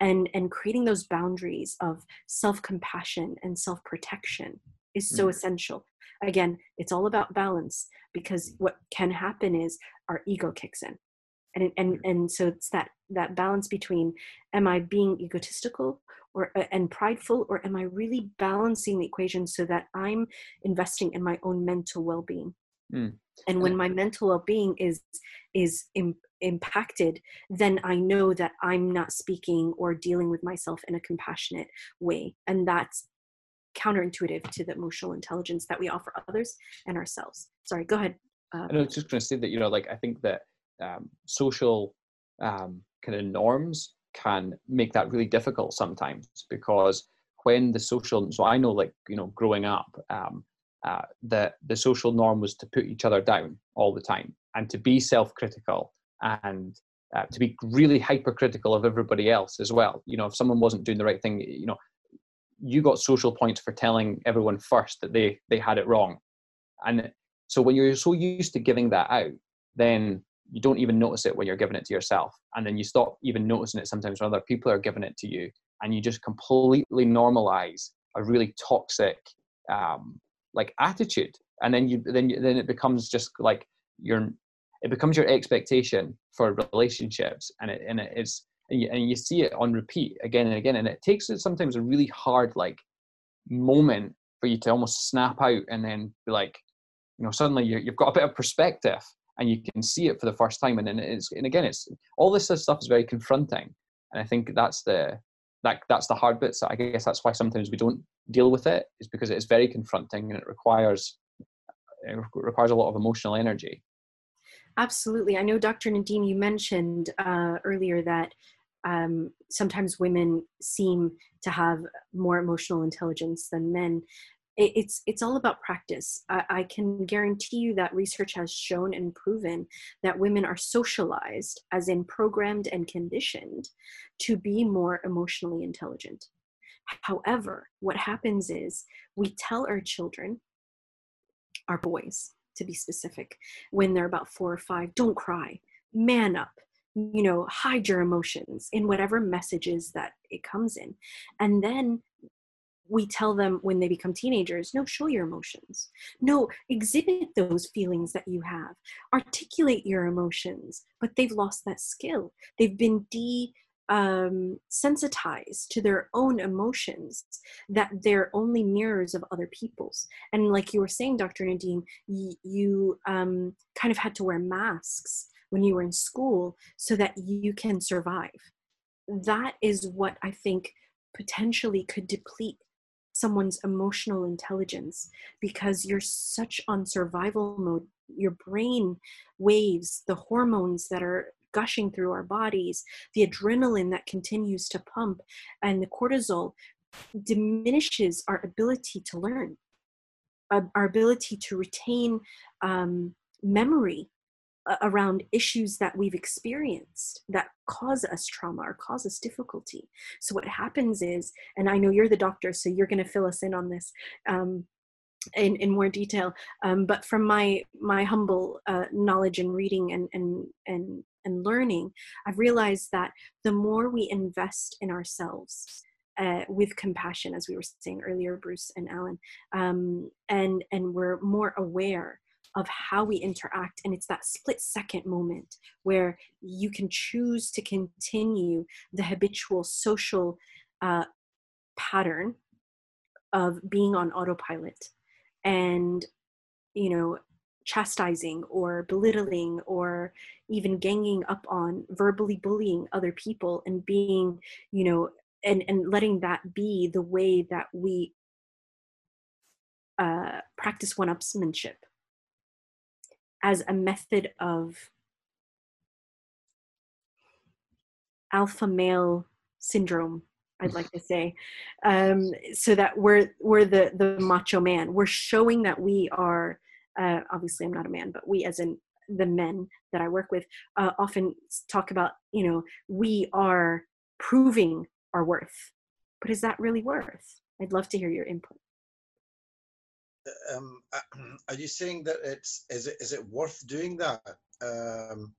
Speaker 1: And and creating those boundaries of self-compassion and self-protection is so mm. essential. Again it's all about balance because what can happen is our ego kicks in. And and and so it's that that balance between am i being egotistical or and prideful or am i really balancing the equation so that i'm investing in my own mental well-being mm. and when my mental well-being is is impacted, then I know that I'm not speaking or dealing with myself in a compassionate way. And that's counterintuitive to the emotional intelligence that we offer others and ourselves. Sorry, go ahead.
Speaker 6: Uh, I was just going to say that, you know, like I think that um, social um, kind of norms can make that really difficult sometimes because when the social, so I know like, you know, growing up, um, uh, the, the social norm was to put each other down all the time and to be self-critical and uh, to be really hypercritical of everybody else as well. You know, if someone wasn't doing the right thing, you know, you got social points for telling everyone first that they they had it wrong, and so when you're so used to giving that out, then you don't even notice it when you're giving it to yourself, and then you stop even noticing it sometimes when other people are giving it to you, and you just completely normalize a really toxic um, like attitude, and then you then then it becomes just like you're it becomes your expectation for relationships. And it and it is and you, and you see it on repeat again and again. And it takes it sometimes a really hard like moment for you to almost snap out and then be like you know suddenly you you've got a bit of perspective and you can see it for the first time and then it's and again it's all this stuff is very confronting and i think that's the that that's the hard bits i guess that's why sometimes we don't deal with it is because it is very confronting and it requires it requires a lot of emotional energy
Speaker 1: Absolutely. I know, Dr. nadim you mentioned uh, earlier that um, sometimes women seem to have more emotional intelligence than men. It, it's it's all about practice. I, I can guarantee you that research has shown and proven that women are socialized, as in programmed and conditioned, to be more emotionally intelligent However, what happens is we tell our children, our boys to be specific, when they're about four or five, don't cry, man up, you know, hide your emotions in whatever messages that it comes in. And then we tell them when they become teenagers no show your emotions. No exhibit those feelings that you have. Articulate your emotions. But they've lost that skill. They've been de um, sensitized to their own emotions that they're only mirrors of other people's. And like you were saying dr nadim y- you um, kind of had to wear masks when you were in school so that you can survive. That is what i think potentially could deplete someone's emotional intelligence because you're such on survival mode. Your brain waves the hormones that are gushing through our bodies the adrenaline that continues to pump and the cortisol diminishes our ability to learn uh, our ability to retain um, memory around issues that we've experienced that cause us trauma or cause us difficulty. So what happens is, and I know you're the doctor, so you're going to fill us in on this. Um, in, in more detail, um, but from my my humble uh, knowledge and reading and and and and learning, I've realized that the more we invest in ourselves, uh, with compassion, as we were saying earlier, Bruce and Alan, um, and and we're more aware of how we interact. And it's that split second moment where you can choose to continue the habitual social uh, pattern of being on autopilot and, you know, chastising or belittling or even ganging up on verbally bullying other people and being you know and and letting that be the way that we uh, practice one-upsmanship as a method of alpha male syndrome i'd like to say. Um, so that we're we're the the macho man. We're showing that we are uh, obviously i'm not a man but we as in the men that i work with uh, often talk about you know we are proving our worth. But is that really worth? I'd love to hear your input
Speaker 3: um, are you saying that it's is it is it worth doing that? Um,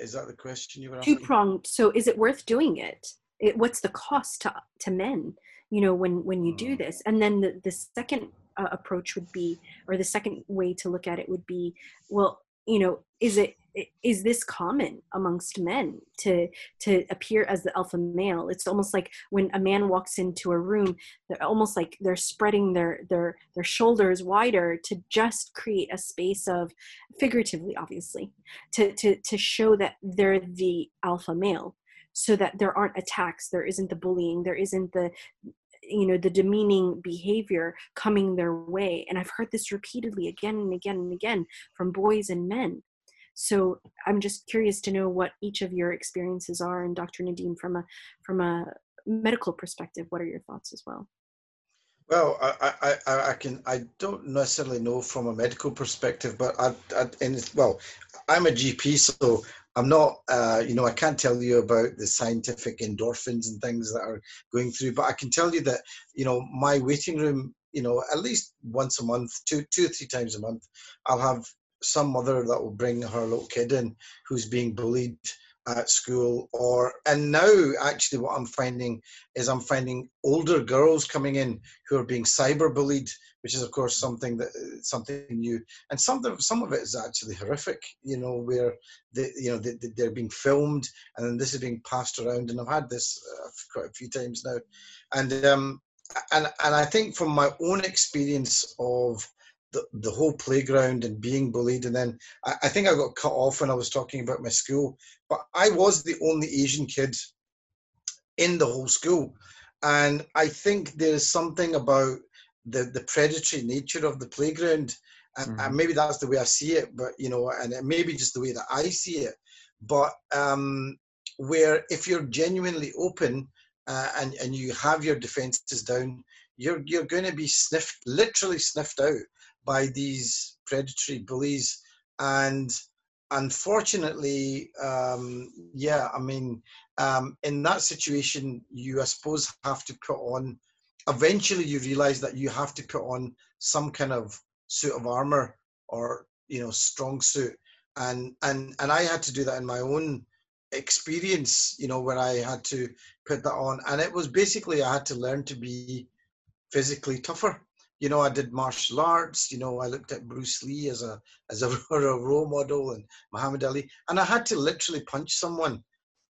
Speaker 3: is that the question you were
Speaker 1: asking? Two pronged. So, is it worth doing it? it? What's the cost to to men? You know, when when you do hmm. this, and then the the second uh, approach would be, or the second way to look at it would be, well, you know, is it is this common amongst men to to appear as the alpha male? It's almost like when a man walks into a room they're almost like they're spreading their their their shoulders wider to just create a space of figuratively obviously to to to show that they're the alpha male so that there aren't attacks there isn't the bullying there isn't the you know the demeaning behavior coming their way. And i've heard this repeatedly again and again and again from boys and men so I'm just curious to know what each of your experiences are, and Dr. Nadim, from a from a medical perspective, what are your thoughts as well?
Speaker 3: Well, I, I, I can I don't necessarily know from a medical perspective, but I, I and well, I'm a GP, so I'm not, uh, you know, I can't tell you about the scientific endorphins and things that are going through, but I can tell you that, you know, my waiting room, you know, at least once a month, two, two or three times a month, I'll have some mother that will bring her little kid in who's being bullied at school or and now actually what i'm finding is i'm finding older girls coming in who are being cyber bullied which is of course something that something new. And some of some of it is actually horrific you know where they you know they, they're being filmed and then this is being passed around and i've had this uh, quite a few times now. And um and and i think from my own experience of the, the whole playground and being bullied. And then I, I think I got cut off when I was talking about my school, but I was the only Asian kid in the whole school. And I think there's something about the, the predatory nature of the playground. And, mm-hmm. and, maybe that's the way I see it, but you know, and it may be just the way that I see it. But um, where if you're genuinely open uh, and, and you have your defenses down, you're, you're going to be sniffed, literally sniffed out by these predatory bullies. And unfortunately, um, yeah, I mean, um, in that situation, you, I suppose, have to put on, eventually, you realize that you have to put on some kind of suit of armor or, you know, strong suit. And, and, and I had to do that in my own experience, you know, where I had to put that on. And it was basically, I had to learn to be physically tougher you know, I did martial arts. You know, I looked at Bruce Lee as a as a, a role model and Muhammad Ali, and I had to literally punch someone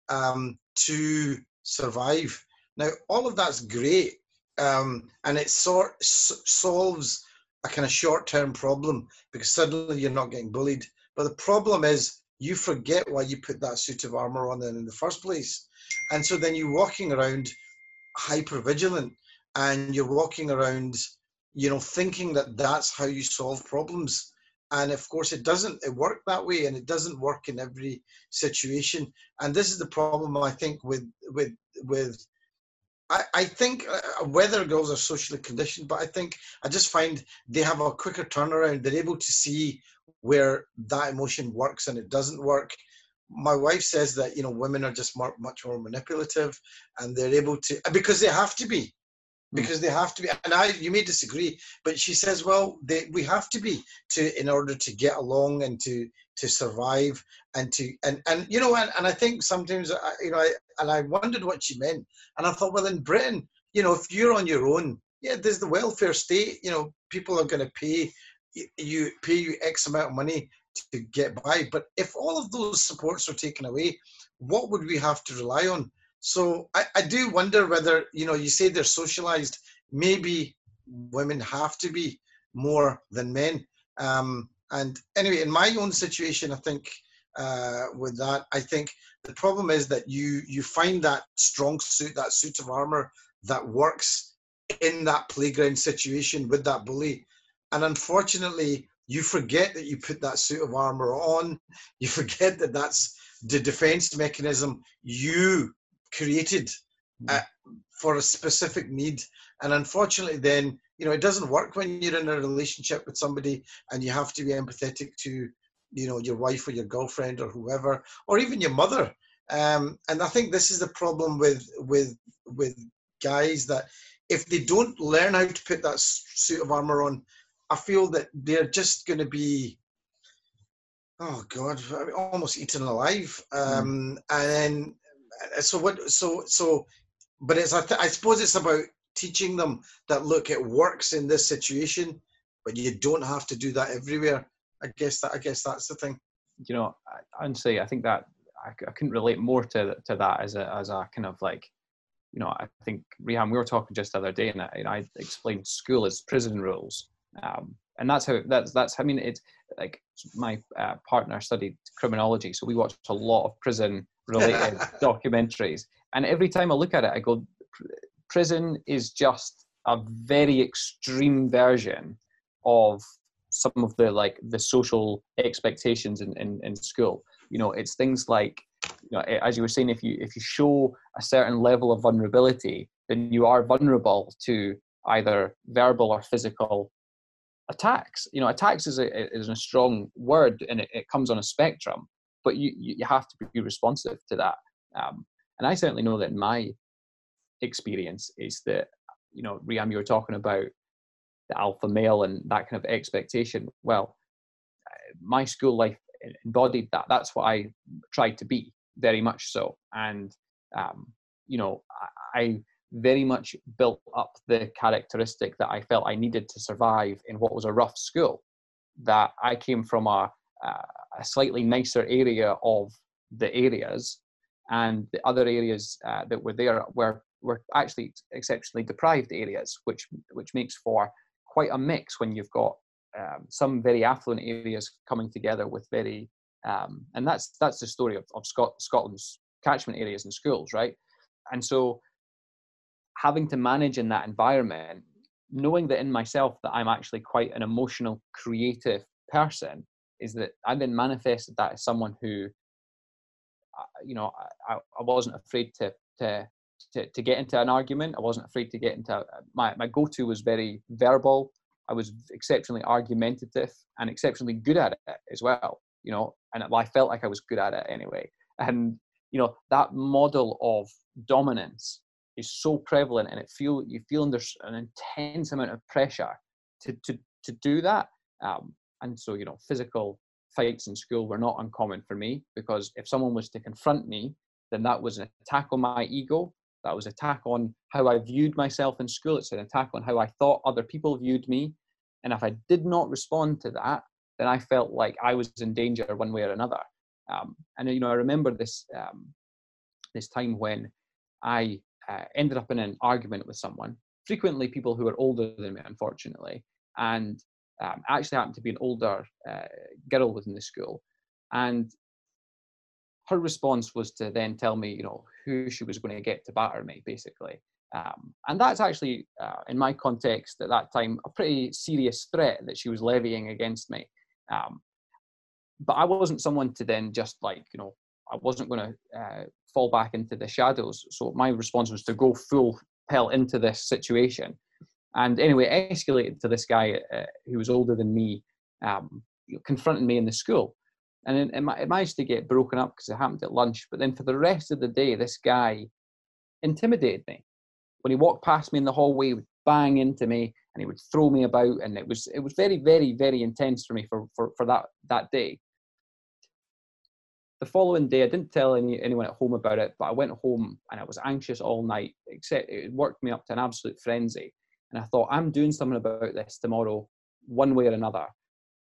Speaker 3: um, to survive. Now, all of that's great, um, and it sort solves a kind of short-term problem because suddenly you're not getting bullied. But the problem is you forget why you put that suit of armor on in the first place, and so then you're walking around hyper vigilant, and you're walking around you know, thinking that that's how you solve problems. And of course, it doesn't it work that way, and it doesn't work in every situation. And this is the problem I think with with with. I, I think uh, whether girls are socially conditioned, but I think I just find they have a quicker turnaround. They're able to see where that emotion works and it doesn't work. My wife says that you know women are just more, much more manipulative, and they're able to because they have to be. Mm. because they have to be and i you may disagree but she says well they, we have to be to in order to get along and to to survive and to and and you know and, and i think sometimes I, you know I, and i wondered what she meant. And i thought well in britain you know if you're on your own yeah there's the welfare state you know people are going to pay you pay you x amount of money to get by. But if all of those supports are taken away what would we have to rely on so I, I do wonder whether, you know, you say they're socialized, maybe women have to be more than men. Um, and anyway, in my own situation, I think uh, with that, I think the problem is that you you find that strong suit, that suit of armor that works in that playground situation with that bully, and unfortunately, you forget that you put that suit of armor on. You forget that that's the defense mechanism you created hmm. uh, for a specific need. And unfortunately, then, you know, it doesn't work when you're in a relationship with somebody and you have to be empathetic to, you know, your wife or your girlfriend or whoever, or even your mother. Um, and I think this is the problem with with with guys that if they don't learn how to put that suit of armor on, I feel that they're just going to be oh god almost eaten alive hmm. um, and then so what so so but it's I, th- I suppose it's about teaching them that look it works in this situation but you don't have to do that everywhere. I guess that i guess that's the thing.
Speaker 6: You know honestly i think that i, I couldn't relate more to to that as a as a kind of like you know i think Rehan, we were talking just the other day and I, and I explained school as prison rules. Um, and that's how that's that's i mean it's like my uh, partner studied criminology so we watched a lot of prison related documentaries. And every time I look at it, I go, prison is just a very extreme version of some of the like the social expectations in, in, in school. You know, it's things like, you know, as you were saying, if you if you show a certain level of vulnerability, then you are vulnerable to either verbal or physical attacks. You know, attacks is a is a strong word, and it, it comes on a spectrum but you you have to be responsive to that. Um, and I certainly know that my experience is that you know, Riam, you were talking about the alpha male and that kind of expectation. Well, my school life embodied that. That's what I tried to be, very much so. And um, you know, I very much built up the characteristic that I felt I needed to survive in what was a rough school. That I came from a a slightly nicer area of the areas, and the other areas uh, that were there were were actually exceptionally deprived areas, which which makes for quite a mix when you've got um, some very affluent areas coming together with very um, and that's that's the story of, of Scot- Scotland's catchment areas and schools, right? And so having to manage in that environment, knowing that in myself that I'm actually quite an emotional, creative person, is that I then manifested that as someone who, you know, I, I wasn't afraid to, to to to get into an argument. I wasn't afraid to get into my my go to was very verbal. I was exceptionally argumentative and exceptionally good at it as well. you know, and I felt like I was good at it anyway. And you know that model of dominance is so prevalent, and it feel you feel under an intense amount of pressure to to to do that. Um, and so you know, physical fights in school were not uncommon for me because if someone was to confront me, then that was an attack on my ego. That was an attack on how I viewed myself in school. It's an attack on how I thought other people viewed me. And if I did not respond to that, then I felt like I was in danger one way or another. Um, and you know, I remember this um, this time when I uh, ended up in an argument with someone. Frequently, people who are older than me, unfortunately, and um, actually happened to be an older uh, girl within the school, and her response was to then tell me, you know, who she was going to get to batter me, basically. Um, and that's actually, uh, in my context at that time, a pretty serious threat that she was levying against me. Um, but I wasn't someone to then just like, you know, I wasn't going to uh, fall back into the shadows. So my response was to go full pelt into this situation. And anyway, escalated to this guy uh, who was older than me, um, confronting me in the school. And it, it managed to get broken up because it happened at lunch. But then for the rest of the day, this guy intimidated me. When he walked past me in the hallway, he would bang into me and he would throw me about. And it was it was very, very, very intense for me for, for, for that, that day the following day, I didn't tell any, anyone at home about it, but I went home and I was anxious all night, except it worked me up to an absolute frenzy. And I thought, I'm doing something about this tomorrow, one way or another.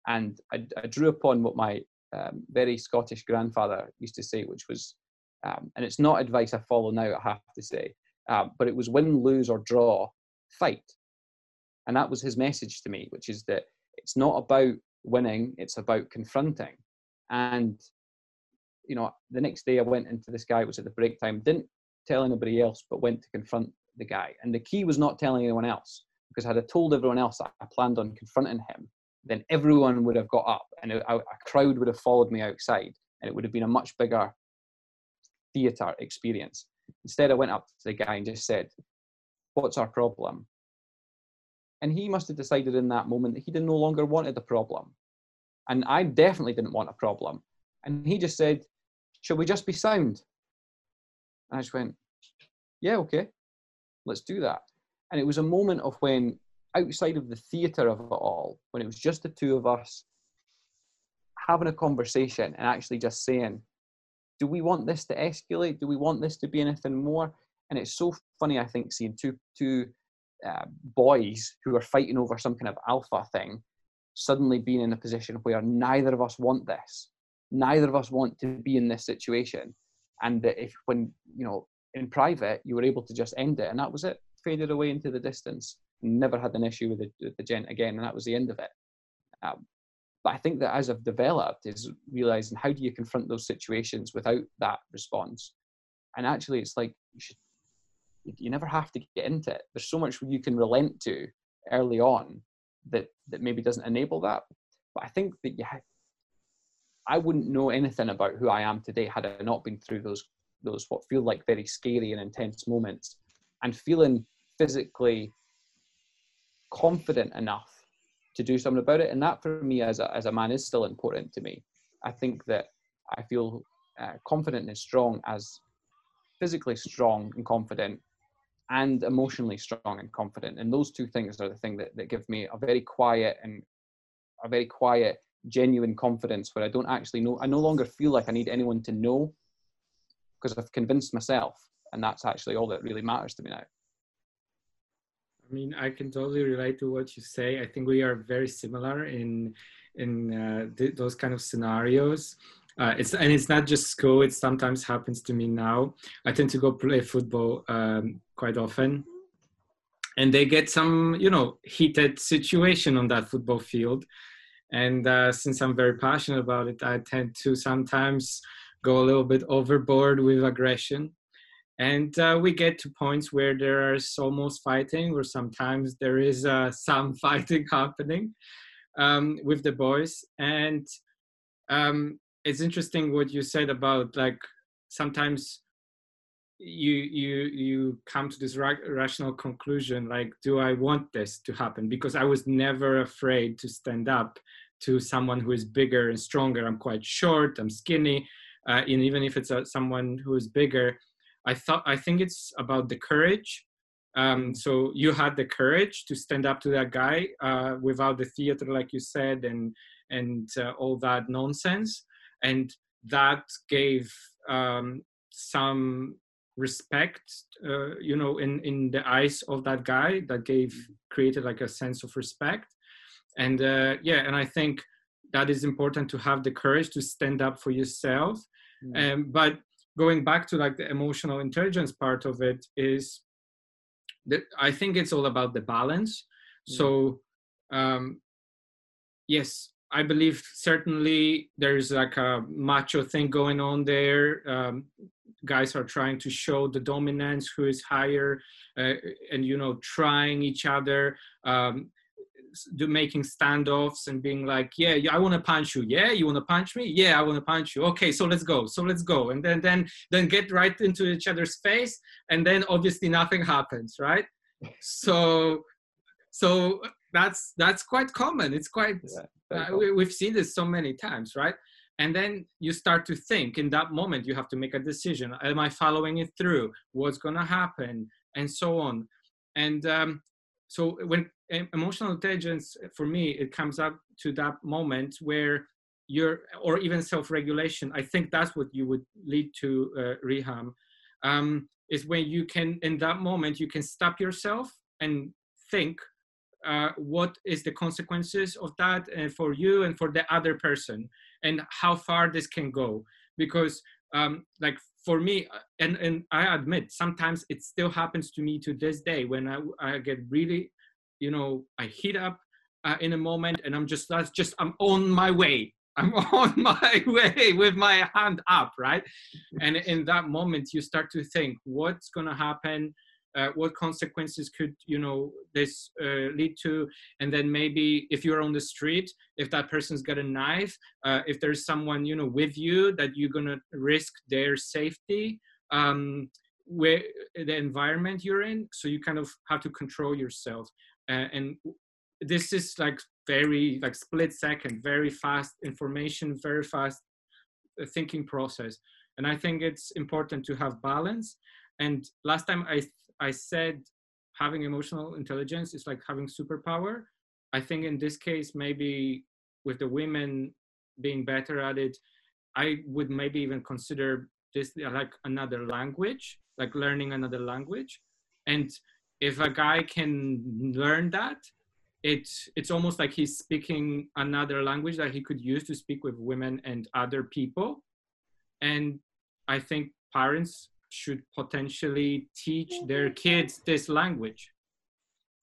Speaker 6: And I, I drew upon what my um, very Scottish grandfather used to say, which was, um, and it's not advice I follow now, I have to say, um, but it was win, lose, or draw, fight. And that was his message to me, which is that it's not about winning, it's about confronting. And, you know, the next day I went into this guy, it was at the break time, didn't tell anybody else, but went to confront the guy. And the key was not telling anyone else, because had I told everyone else that I planned on confronting him, then everyone would have got up and a, crowd would have followed me outside, and it would have been a much bigger theatre experience. Instead, I went up to the guy and just said, What's our problem? And he must have decided in that moment that he did no longer wanted a problem. And I definitely didn't want a problem. And he just said, Shall we just be sound? And I just went, Yeah, okay let's do that. And it was a moment of when, outside of the theatre of it all, when it was just the two of us having a conversation and actually just saying, do we want this to escalate? Do we want this to be anything more? And it's so funny, I think, seeing two two uh, boys who are fighting over some kind of alpha thing suddenly being in a position where neither of us want this. Neither of us want to be in this situation. And that if when you know in private, you were able to just end it, and that was it. Faded away into the distance. Never had an issue with the, with the gent again, and that was the end of it. Um, but I think that as I've developed, is realizing how do you confront those situations without that response. And actually, it's like you should. You never have to get into it. There's so much you can relent to early on that that maybe doesn't enable that. But I think that you. Ha- I wouldn't know anything about who I am today had I not been through those those what feel like very scary and intense moments and feeling physically confident enough to do something about it. And that for me as a, as a man is still important to me. I think that i feel uh, confident and strong as physically strong and confident and emotionally strong and confident. And those two things are the thing that, that give me a very quiet and a very quiet genuine confidence where i don't actually know i no longer feel like i need anyone to know because I've convinced myself, and that's actually all that really matters to me now.
Speaker 2: I mean, I can totally relate to what you say. I think we are very similar in in uh, th- those kind of scenarios. Uh, it's and it's not just school. It sometimes happens to me now. I tend to go play football um, quite often, and they get some, you know, heated situation on that football field. And uh, since I'm very passionate about it, I tend to sometimes go a little bit overboard with aggression and uh, we get to points where there is almost fighting or sometimes there is uh, some fighting happening um, with the boys and um, it's interesting what you said about like sometimes you you you come to this ra- rational conclusion like do i want this to happen because i was never afraid to stand up to someone who is bigger and stronger. I'm quite short. I'm skinny, uh, and even if it's uh, someone who is bigger, I thought I think it's about the courage. Um, so you had the courage to stand up to that guy uh, without the theater, like you said, and and uh, all that nonsense, and that gave um, some respect uh, you know in in the eyes of that guy that gave created like a sense of respect and uh, yeah and i think that is important to have the courage to stand up for yourself mm. um, but going back to like the emotional intelligence part of it is that i think it's all about the balance mm. so um, yes I believe certainly there's like a macho thing going on there. Um, guys are trying to show the dominance, who is higher, uh, and you know, trying each other, um, do making standoffs and being like, yeah, I want to punch you. Yeah, you want to punch me? Yeah, I want to punch you. Okay, so let's go. So let's go. And then then then get right into each other's face, and then obviously nothing happens, right? So so that's that's quite common. It's quite yeah uh, we, we've seen this so many times, right? And then you start to think in that moment, you have to make a decision. Am I following it through? What's going to happen? And so on. And um, so when emotional intelligence, for me, it comes up to that moment where you're, or even self-regulation, I think that's what you would lead to, uh, Riham, um, is when you can, in that moment, you can stop yourself and think uh, what is the consequences of that uh, for you and for the other person and how far this can go. Because um, like for me uh, and, and i admit sometimes it still happens to me to this day when i, I get really you know i heat up uh, in a moment and i'm just that's just i'm on my way. I'm on my way with my hand up right? And in that moment you start to think what's going to happen? Uh, what consequences could you know this uh, lead to? And then maybe if you're on the street if that person's got a knife uh, if there's someone you know with you that you're gonna risk their safety um, where the environment you're in. So you kind of have to control yourself uh, and this is like very like split second very fast information very fast uh, thinking process and i think it's important to have balance and last time i I said having emotional intelligence is like having superpower. I think in this case, maybe with the women being better at it, I would maybe even consider this like another language, like learning another language. And if a guy can learn that, it's it's almost like he's speaking another language that he could use to speak with women and other people. And I think parents should potentially teach their kids this language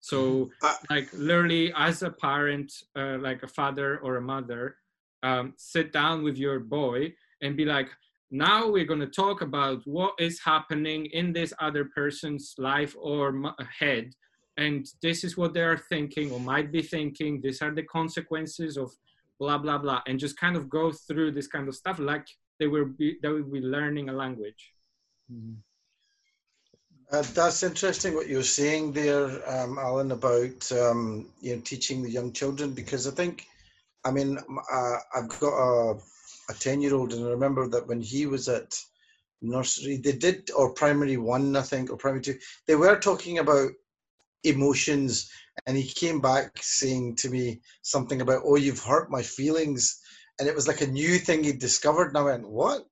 Speaker 2: so mm-hmm. uh, like literally as a parent uh, like a father or a mother um, sit down with your boy and be like now we're going to talk about what is happening in this other person's life or head. And this is what they are thinking or might be thinking. These are the consequences of blah blah blah. And just kind of go through this kind of stuff like they will be they will be learning a language.
Speaker 3: Mm-hmm. Uh, that's interesting what you're saying there, um, Alan, about um, you know teaching the young children because I think, I mean, uh, I've got a a ten year old and I remember that when he was at nursery, they did or primary one, I think, or primary two, they were talking about emotions, and he came back saying to me something about, "Oh, you've hurt my feelings," and it was like a new thing he discovered, and I went, "What?"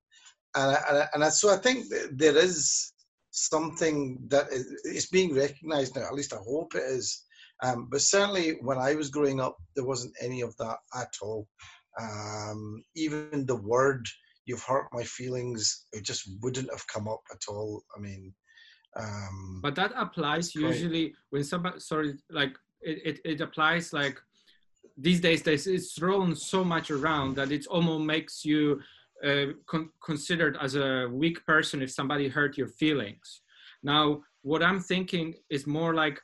Speaker 3: and I, and I, so I think there is something that is, being recognised now. At least I hope it is. Um, but certainly, when I was growing up, there wasn't any of that at all. Um, even the word "you've hurt my feelings" it just wouldn't have come up at all. I mean, um,
Speaker 2: but that applies usually when somebody sorry, like it, it, it applies like these days. There's it's thrown so much around that it almost makes you uh, con- considered as a weak person if somebody hurt your feelings. Now, what I'm thinking is more like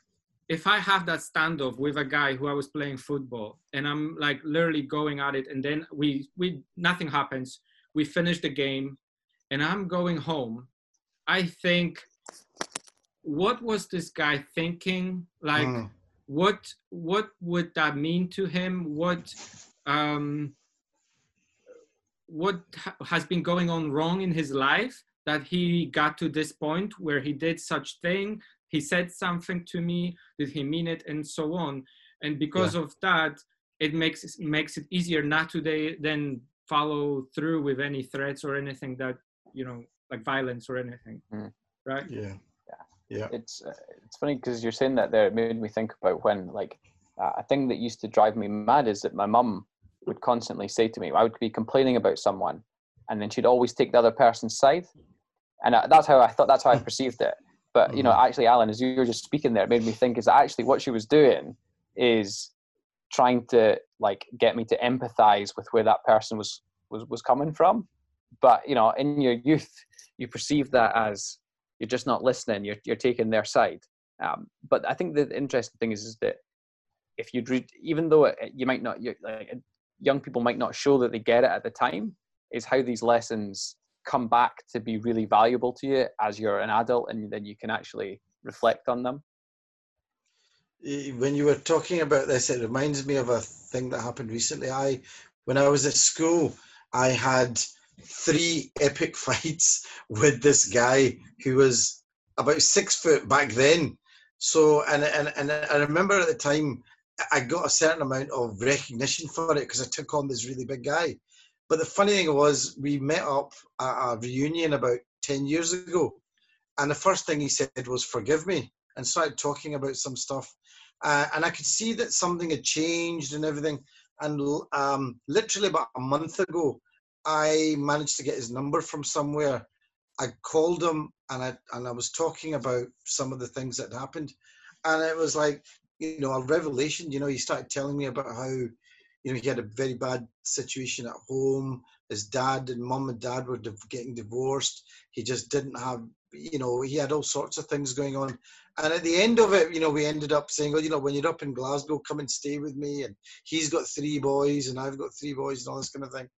Speaker 2: if I have that standoff with a guy who I was playing football and I'm like literally going at it and then we we nothing happens, we finish the game and I'm going home, I think what was this guy thinking? Like mm. what what would that mean to him? What
Speaker 7: um, what ha- has been going on wrong in his life that he got to this point where he did such thing he said something to me did he mean it and so on. And because yeah. of that it makes makes it easier not to they, then follow through with any threats or anything that you know like violence or anything mm. right?
Speaker 3: Yeah. Yeah. Yeah.
Speaker 6: It's uh, it's funny because you're saying that there it made me think about when like uh, a thing that used to drive me mad is that my mum would constantly say to me i would be complaining about someone and then she'd always take the other person's side. And uh, that's how i thought that's how i perceived it but you know mm-hmm. actually alan as you were just speaking there it made me think is that actually what she was doing is trying to like get me to empathize with where that person was was was coming from but you know in your youth you perceive that as you're just not listening you're you're taking their side um, but i think the interesting thing is is that if you read even though it, you might not like young people might not show that they get it at the time is how these lessons come back to be really valuable to you as you're an adult and then you can actually reflect on them eh,
Speaker 3: when you were talking about this, it reminds me of a thing that happened recently. I, when I was at school, I had three epic fights with this guy who was about six foot back then. So, and and and I remember at the time I got a certain amount of recognition for it because I took on this really big guy. But the funny thing was, we met up at a reunion about ten years ago, and the first thing he said was "Forgive me." and started talking about some stuff. Uh, and I could see that something had changed and everything. And um, literally about a month ago, I managed to get his number from somewhere. I called him and I and I was talking about some of the things that happened, and it was like you know a revelation. You know, he started telling me about how you know he had a very bad situation at home. His dad and mom and dad were getting divorced. He just didn't have you know he had all sorts of things going on and at the end of it, you know, we ended up saying, "Oh, you know, when you're up in Glasgow, come and stay with me." And he's got three boys, and I've got three boys, and all this kind of thing.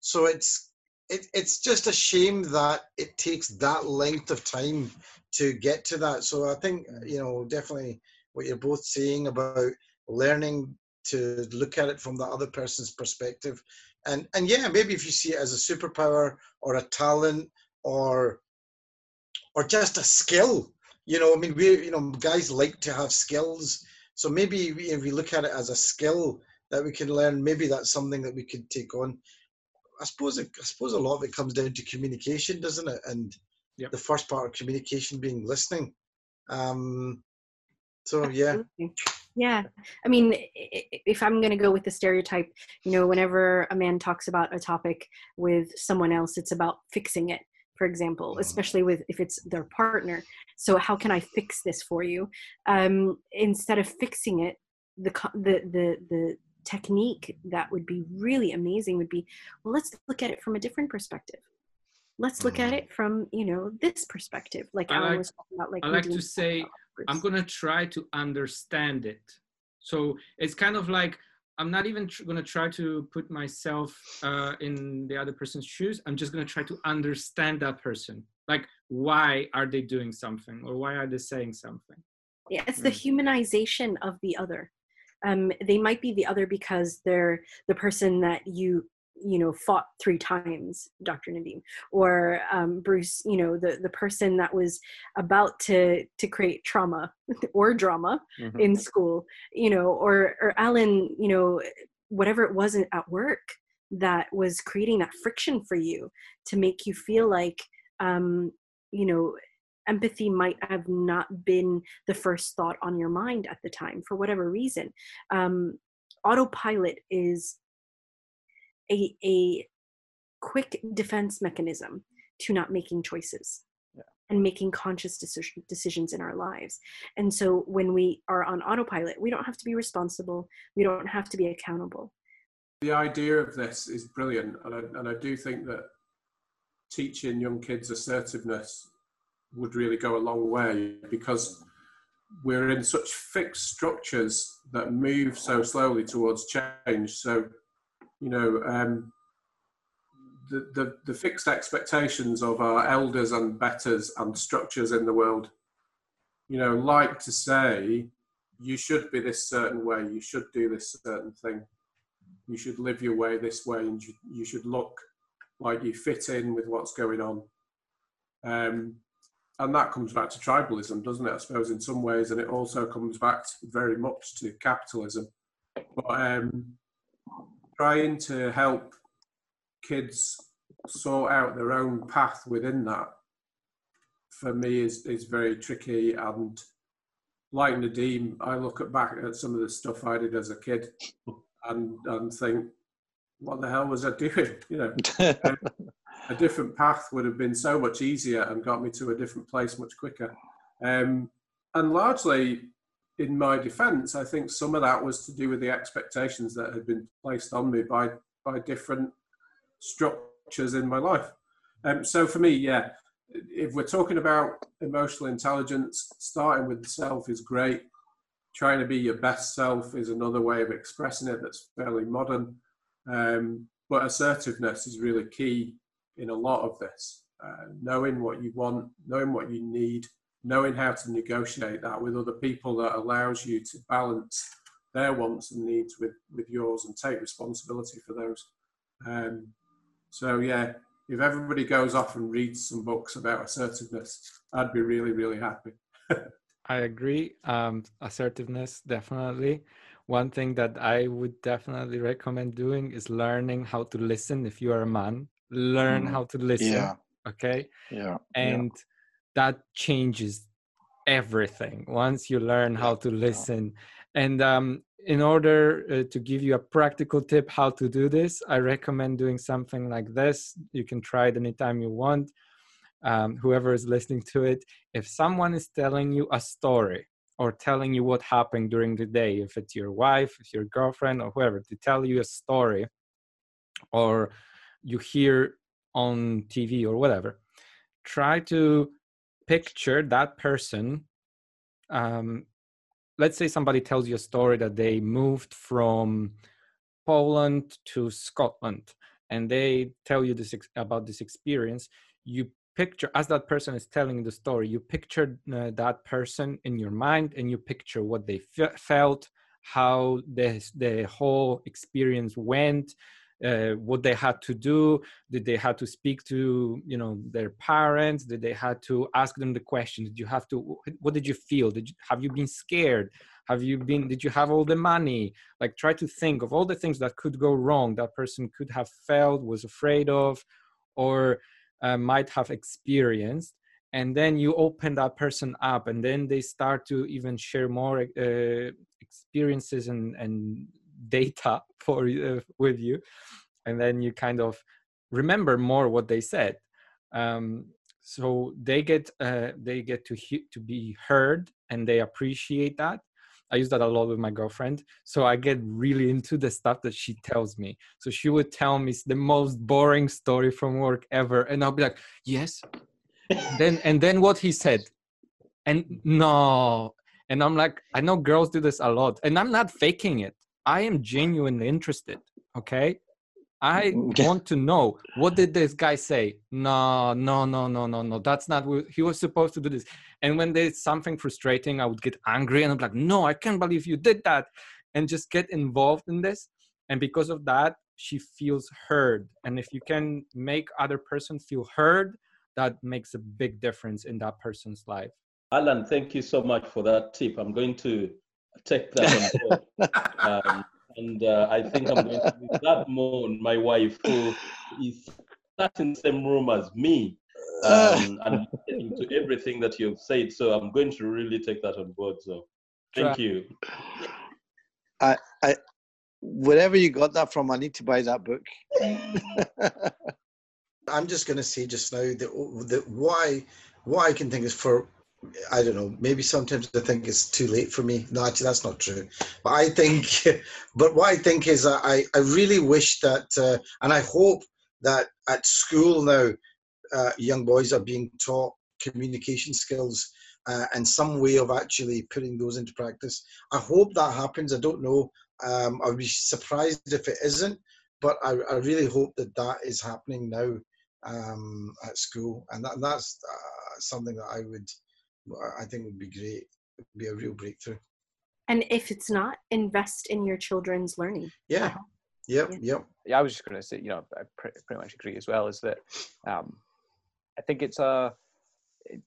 Speaker 3: So it's it, it's just a shame that it takes that length of time to get to that. So I think you know definitely what you're both saying about learning to look at it from the other person's perspective, and and yeah, maybe if you see it as a superpower or a talent or or just a skill you know, I mean, we, you know, guys like to have skills. So maybe if we look at it as a skill that we can learn, maybe that's something that we could take on. I suppose, it, I suppose a lot of it comes down to communication, doesn't it? And yep. the first part of communication being listening. Um, so yeah.
Speaker 1: Yeah. I mean, if I'm going to go with the stereotype, you know, whenever a man talks about a topic with someone else, it's about fixing it for example mm-hmm. especially with if it's their partner so how can i fix this for you um, instead of fixing it the the the the technique that would be really amazing would be well let's look at it from a different perspective let's look at mm-hmm. it from you know this perspective like
Speaker 7: i like, was talking about like i like to say i'm going to try to understand it so it's kind of like I'm not even tr- going to try to put myself uh, in the other person's shoes. I'm just going to try to understand that person. Like, why are they doing something or why are they saying something?
Speaker 1: Yeah, it's the humanization of the other. Um, they might be the other because they're the person that you you know fought three times dr nadim or um, bruce you know the the person that was about to to create trauma or drama mm-hmm. in school you know or or alan you know whatever it wasn't at work that was creating that friction for you to make you feel like um you know empathy might have not been the first thought on your mind at the time for whatever reason um autopilot is a, a quick defense mechanism to not making choices yeah. and making conscious decision, decisions in our lives. And so when we are on autopilot, we don't have to be responsible, we don't have to be accountable.
Speaker 5: The idea of this is brilliant, and I, and I do think that teaching young kids assertiveness would really go a long way because we're in such fixed structures that move so slowly towards change. So you know, um, the, the, the fixed expectations of our elders and betters and structures in the world, you know, like to say, you should be this certain way, you should do this certain thing. You should live your way this way, and you, you should look like you fit in with what's going on. Um, and that comes back to tribalism, doesn't it? I suppose in some ways, and it also comes back very much to capitalism. But um, trying to help kids sort out their own path within that, for me, is is very tricky. And like Nadim, I look at back at some of the stuff I did as a kid, and and think, what the hell was I doing? You know, a different path would have been so much easier and got me to a different place much quicker. Um, and largely, in my defence, I think some of that was to do with the expectations that had been placed on me by by different structures in my life. Um, so for me, yeah, if we're talking about emotional intelligence, starting with the self is great. Trying to be your best self is another way of expressing it that's fairly modern. Um, but assertiveness is really key in a lot of this. Uh, knowing what you want, knowing what you need, knowing how to negotiate that with other people that allows you to balance their wants and needs with, with yours and take responsibility for those. Um, so, yeah, if everybody goes off and reads some books about assertiveness, I'd be really, really happy.
Speaker 2: I agree. Um, assertiveness, definitely. One thing that I would definitely recommend doing is learning how to listen if you are a man learn mm. how to listen
Speaker 3: yeah.
Speaker 2: okay
Speaker 3: yeah
Speaker 2: and yeah. That changes everything once you learn how to listen. And um, in order uh, to give you a practical tip how to do this i recommend doing something like this. You can try it anytime you want. Um, whoever is listening to it if someone is telling you a story or telling you what happened during the day if it's your wife if your girlfriend or whoever to tell you a story or you hear on TV or whatever, try to picture that person. Um, let's say somebody tells you a story that they moved from Poland to Scotland, and they tell you this ex- about this experience. You picture as that person is telling the story you picture uh, that person in your mind and you picture what they f- felt how the, the whole experience went uh, what they had to do. Did they had to speak to you know their parents? Did they had to ask them the question did you have to what did you feel? Did you have you been scared? Have you been did you have all the money? Like try to think of all the things that could go wrong that person could have felt was afraid of or uh, might have experienced. And then you open that person up and then they start to even share more uh, experiences and, and data for uh, with you and then you kind of remember more what they said. Um, so they get uh, they get to he- to be heard and they appreciate that. I use that a lot with my girlfriend. So i get really into the stuff that she tells me. So she would tell me the most boring story from work ever and i'll be like yes. Then and then what he said. And no. And i'm like i know girls do this a lot. And i'm not faking it I am genuinely interested. Okay. I mm, mm, want to know what did this guy say? No, no, no, no, no, no. That's not what he was supposed to do this. And when there's something frustrating, I would get angry and I'm like, no, I can't believe you did that. And just get involved in this. And because of that, she feels heard. And if you can make other person feel heard, that makes a big difference in that person's life.
Speaker 4: Alan, thank you so much for that tip. I'm going to take that on board. um, and uh, I think I'm going to do that more on my wife, who is sat in the same room as me. Um, and to everything that you've said. So I'm going to really take that on board. So thank Try. you.
Speaker 3: I, I, wherever you got that from, I need to buy that book.
Speaker 8: I'm just going to say just now that, that why, what I can think is for I don't know. Maybe sometimes I think it's too late for me. No, actually, that's not true. But I think, but what I think is, I I really wish that, uh, and I hope that at school now, uh, young boys are being taught communication skills uh, and some way of actually putting those into practice. I hope that happens. I don't know. Um, I'd be surprised if it isn't, but I, I really hope that that is happening now um, at school, and that, that's uh, something that I would I think would be great. It'd be a real breakthrough.
Speaker 1: And if it's not, invest in your children's learning.
Speaker 8: Yeah,
Speaker 3: Yep,
Speaker 1: Yeah.
Speaker 3: yep.
Speaker 6: yeah, I was just going to say, you know, I pre- pretty much agree as well. Is that um, I think it's a, it,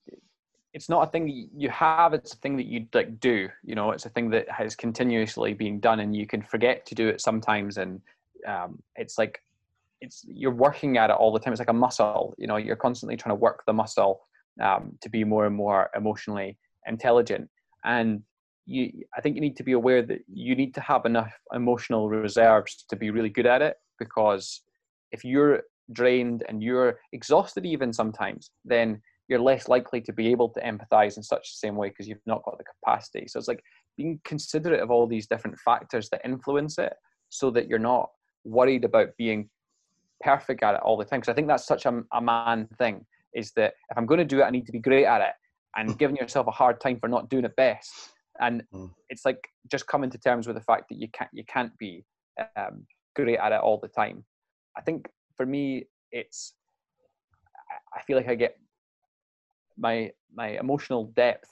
Speaker 6: it's not a thing that you have. It's a thing that you like do. You know, it's a thing that has continuously been done, and you can forget to do it sometimes. And um, it's like, it's you're working at it all the time. It's like a muscle. You know, you're constantly trying to work the muscle um, to be more and more emotionally intelligent. And you, I think you need to be aware that you need to have enough emotional reserves to be really good at it. Because if you're drained and you're exhausted, even sometimes, then you're less likely to be able to empathize in such the same way because you've not got the capacity. So it's like being considerate of all these different factors that influence it so that you're not worried about being perfect at it all the time. Because I think that's such a, a man thing is that if I'm going to do it, I need to be great at it and giving yourself a hard time for not doing it best. And
Speaker 3: Mm.
Speaker 6: it's like just coming to terms with the fact that you can't you can't be um, great at it all the time. I think for me, it's I- I feel like I get my my emotional depth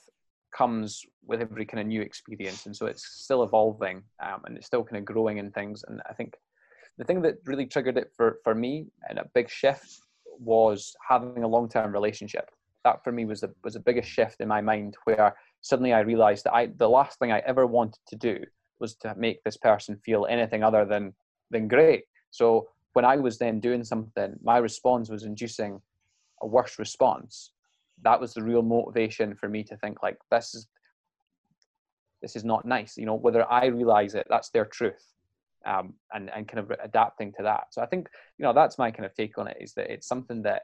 Speaker 6: comes with every kind of new experience, and so it's still evolving um, and it's still kind of growing in things. And I think the thing that really triggered it for for me and a big shift was having a long term relationship. That for me was the was the biggest shift in my mind, where suddenly I realized that I the last thing I ever wanted to do was to make this person feel anything other than than great. So when I was then doing something, my response was inducing a worse response. That was the real motivation for me to think like this is this is not nice. You know, whether I realize it, that's their truth, um, and and kind of adapting to that. So I think you know that's my kind of take on it is that it's something that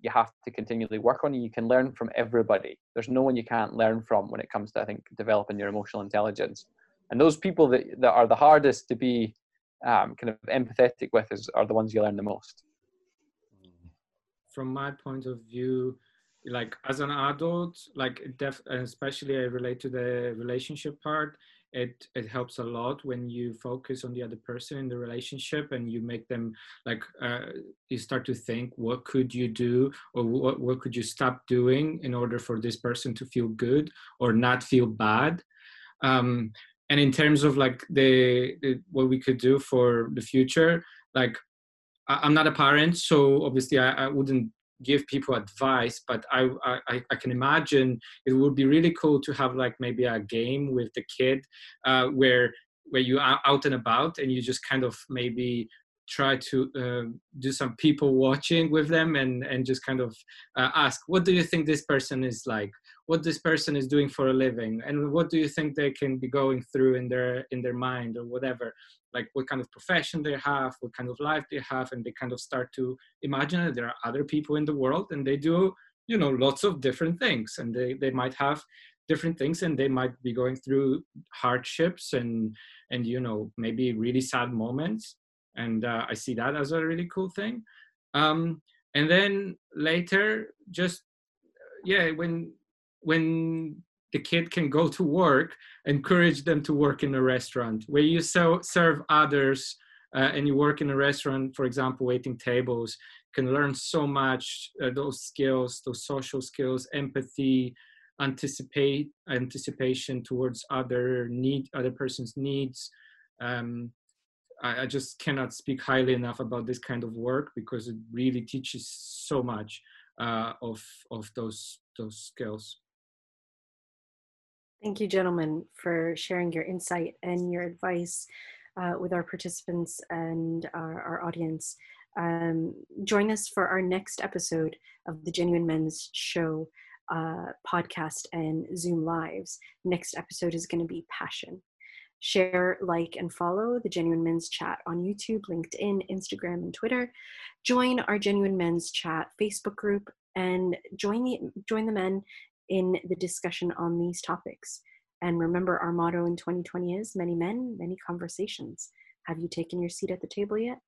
Speaker 6: you have to continually work on. and You can learn from everybody. There's no one you can't learn from when it comes to I think developing your emotional intelligence. And those people that that are the hardest to be um, kind of empathetic with is are the ones you learn the most.
Speaker 2: from my point of view like as an adult like def especially i relate to the relationship part it it helps a lot when you focus on the other person in the relationship and you make them like uh, you start to think what could you do or what, what could you stop doing in order for this person to feel good or not feel bad? Um, and in terms of like the, the what we could do for the future like I- I'm not a parent, so obviously I, I wouldn't give people advice, but I, I I can imagine it would be really cool to have like maybe a game with the kid uh, where where you are out and about and you just kind of maybe try to uh, do some people watching with them and and just kind of uh, ask what do you think this person is like what this person is doing for a living and what do you think they can be going through in their in their mind or whatever like what kind of profession they have, what kind of life they have, and they kind of start to imagine that there are other people in the world and they do, you know, lots of different things, and they they might have different things, and they might be going through hardships and and you know maybe really sad moments, and uh, I see that as a really cool thing. Um, and then later, just yeah, when when the kid can go to work encourage them to work in a restaurant. Where you so, serve others uh, and you work in a restaurant for example waiting tables can learn so much uh, those skills those social skills empathy anticipate anticipation towards other need other person's needs. Um, I, I just cannot speak highly enough about this kind of work because it really teaches so much uh, of of those those skills
Speaker 1: Thank you, gentlemen, for sharing your insight and your advice uh, with our participants and our, our audience. Um, join us for our next episode of the Genuine Men's Show uh, podcast and Zoom Lives. Next episode is going to be Passion. Share, like, and follow the Genuine Men's Chat on YouTube, LinkedIn, Instagram, and Twitter. Join our Genuine Men's Chat Facebook group and join the join the men in the discussion on these topics. And remember, our motto in 2020 is many men, many conversations. Have you taken your seat at the table yet?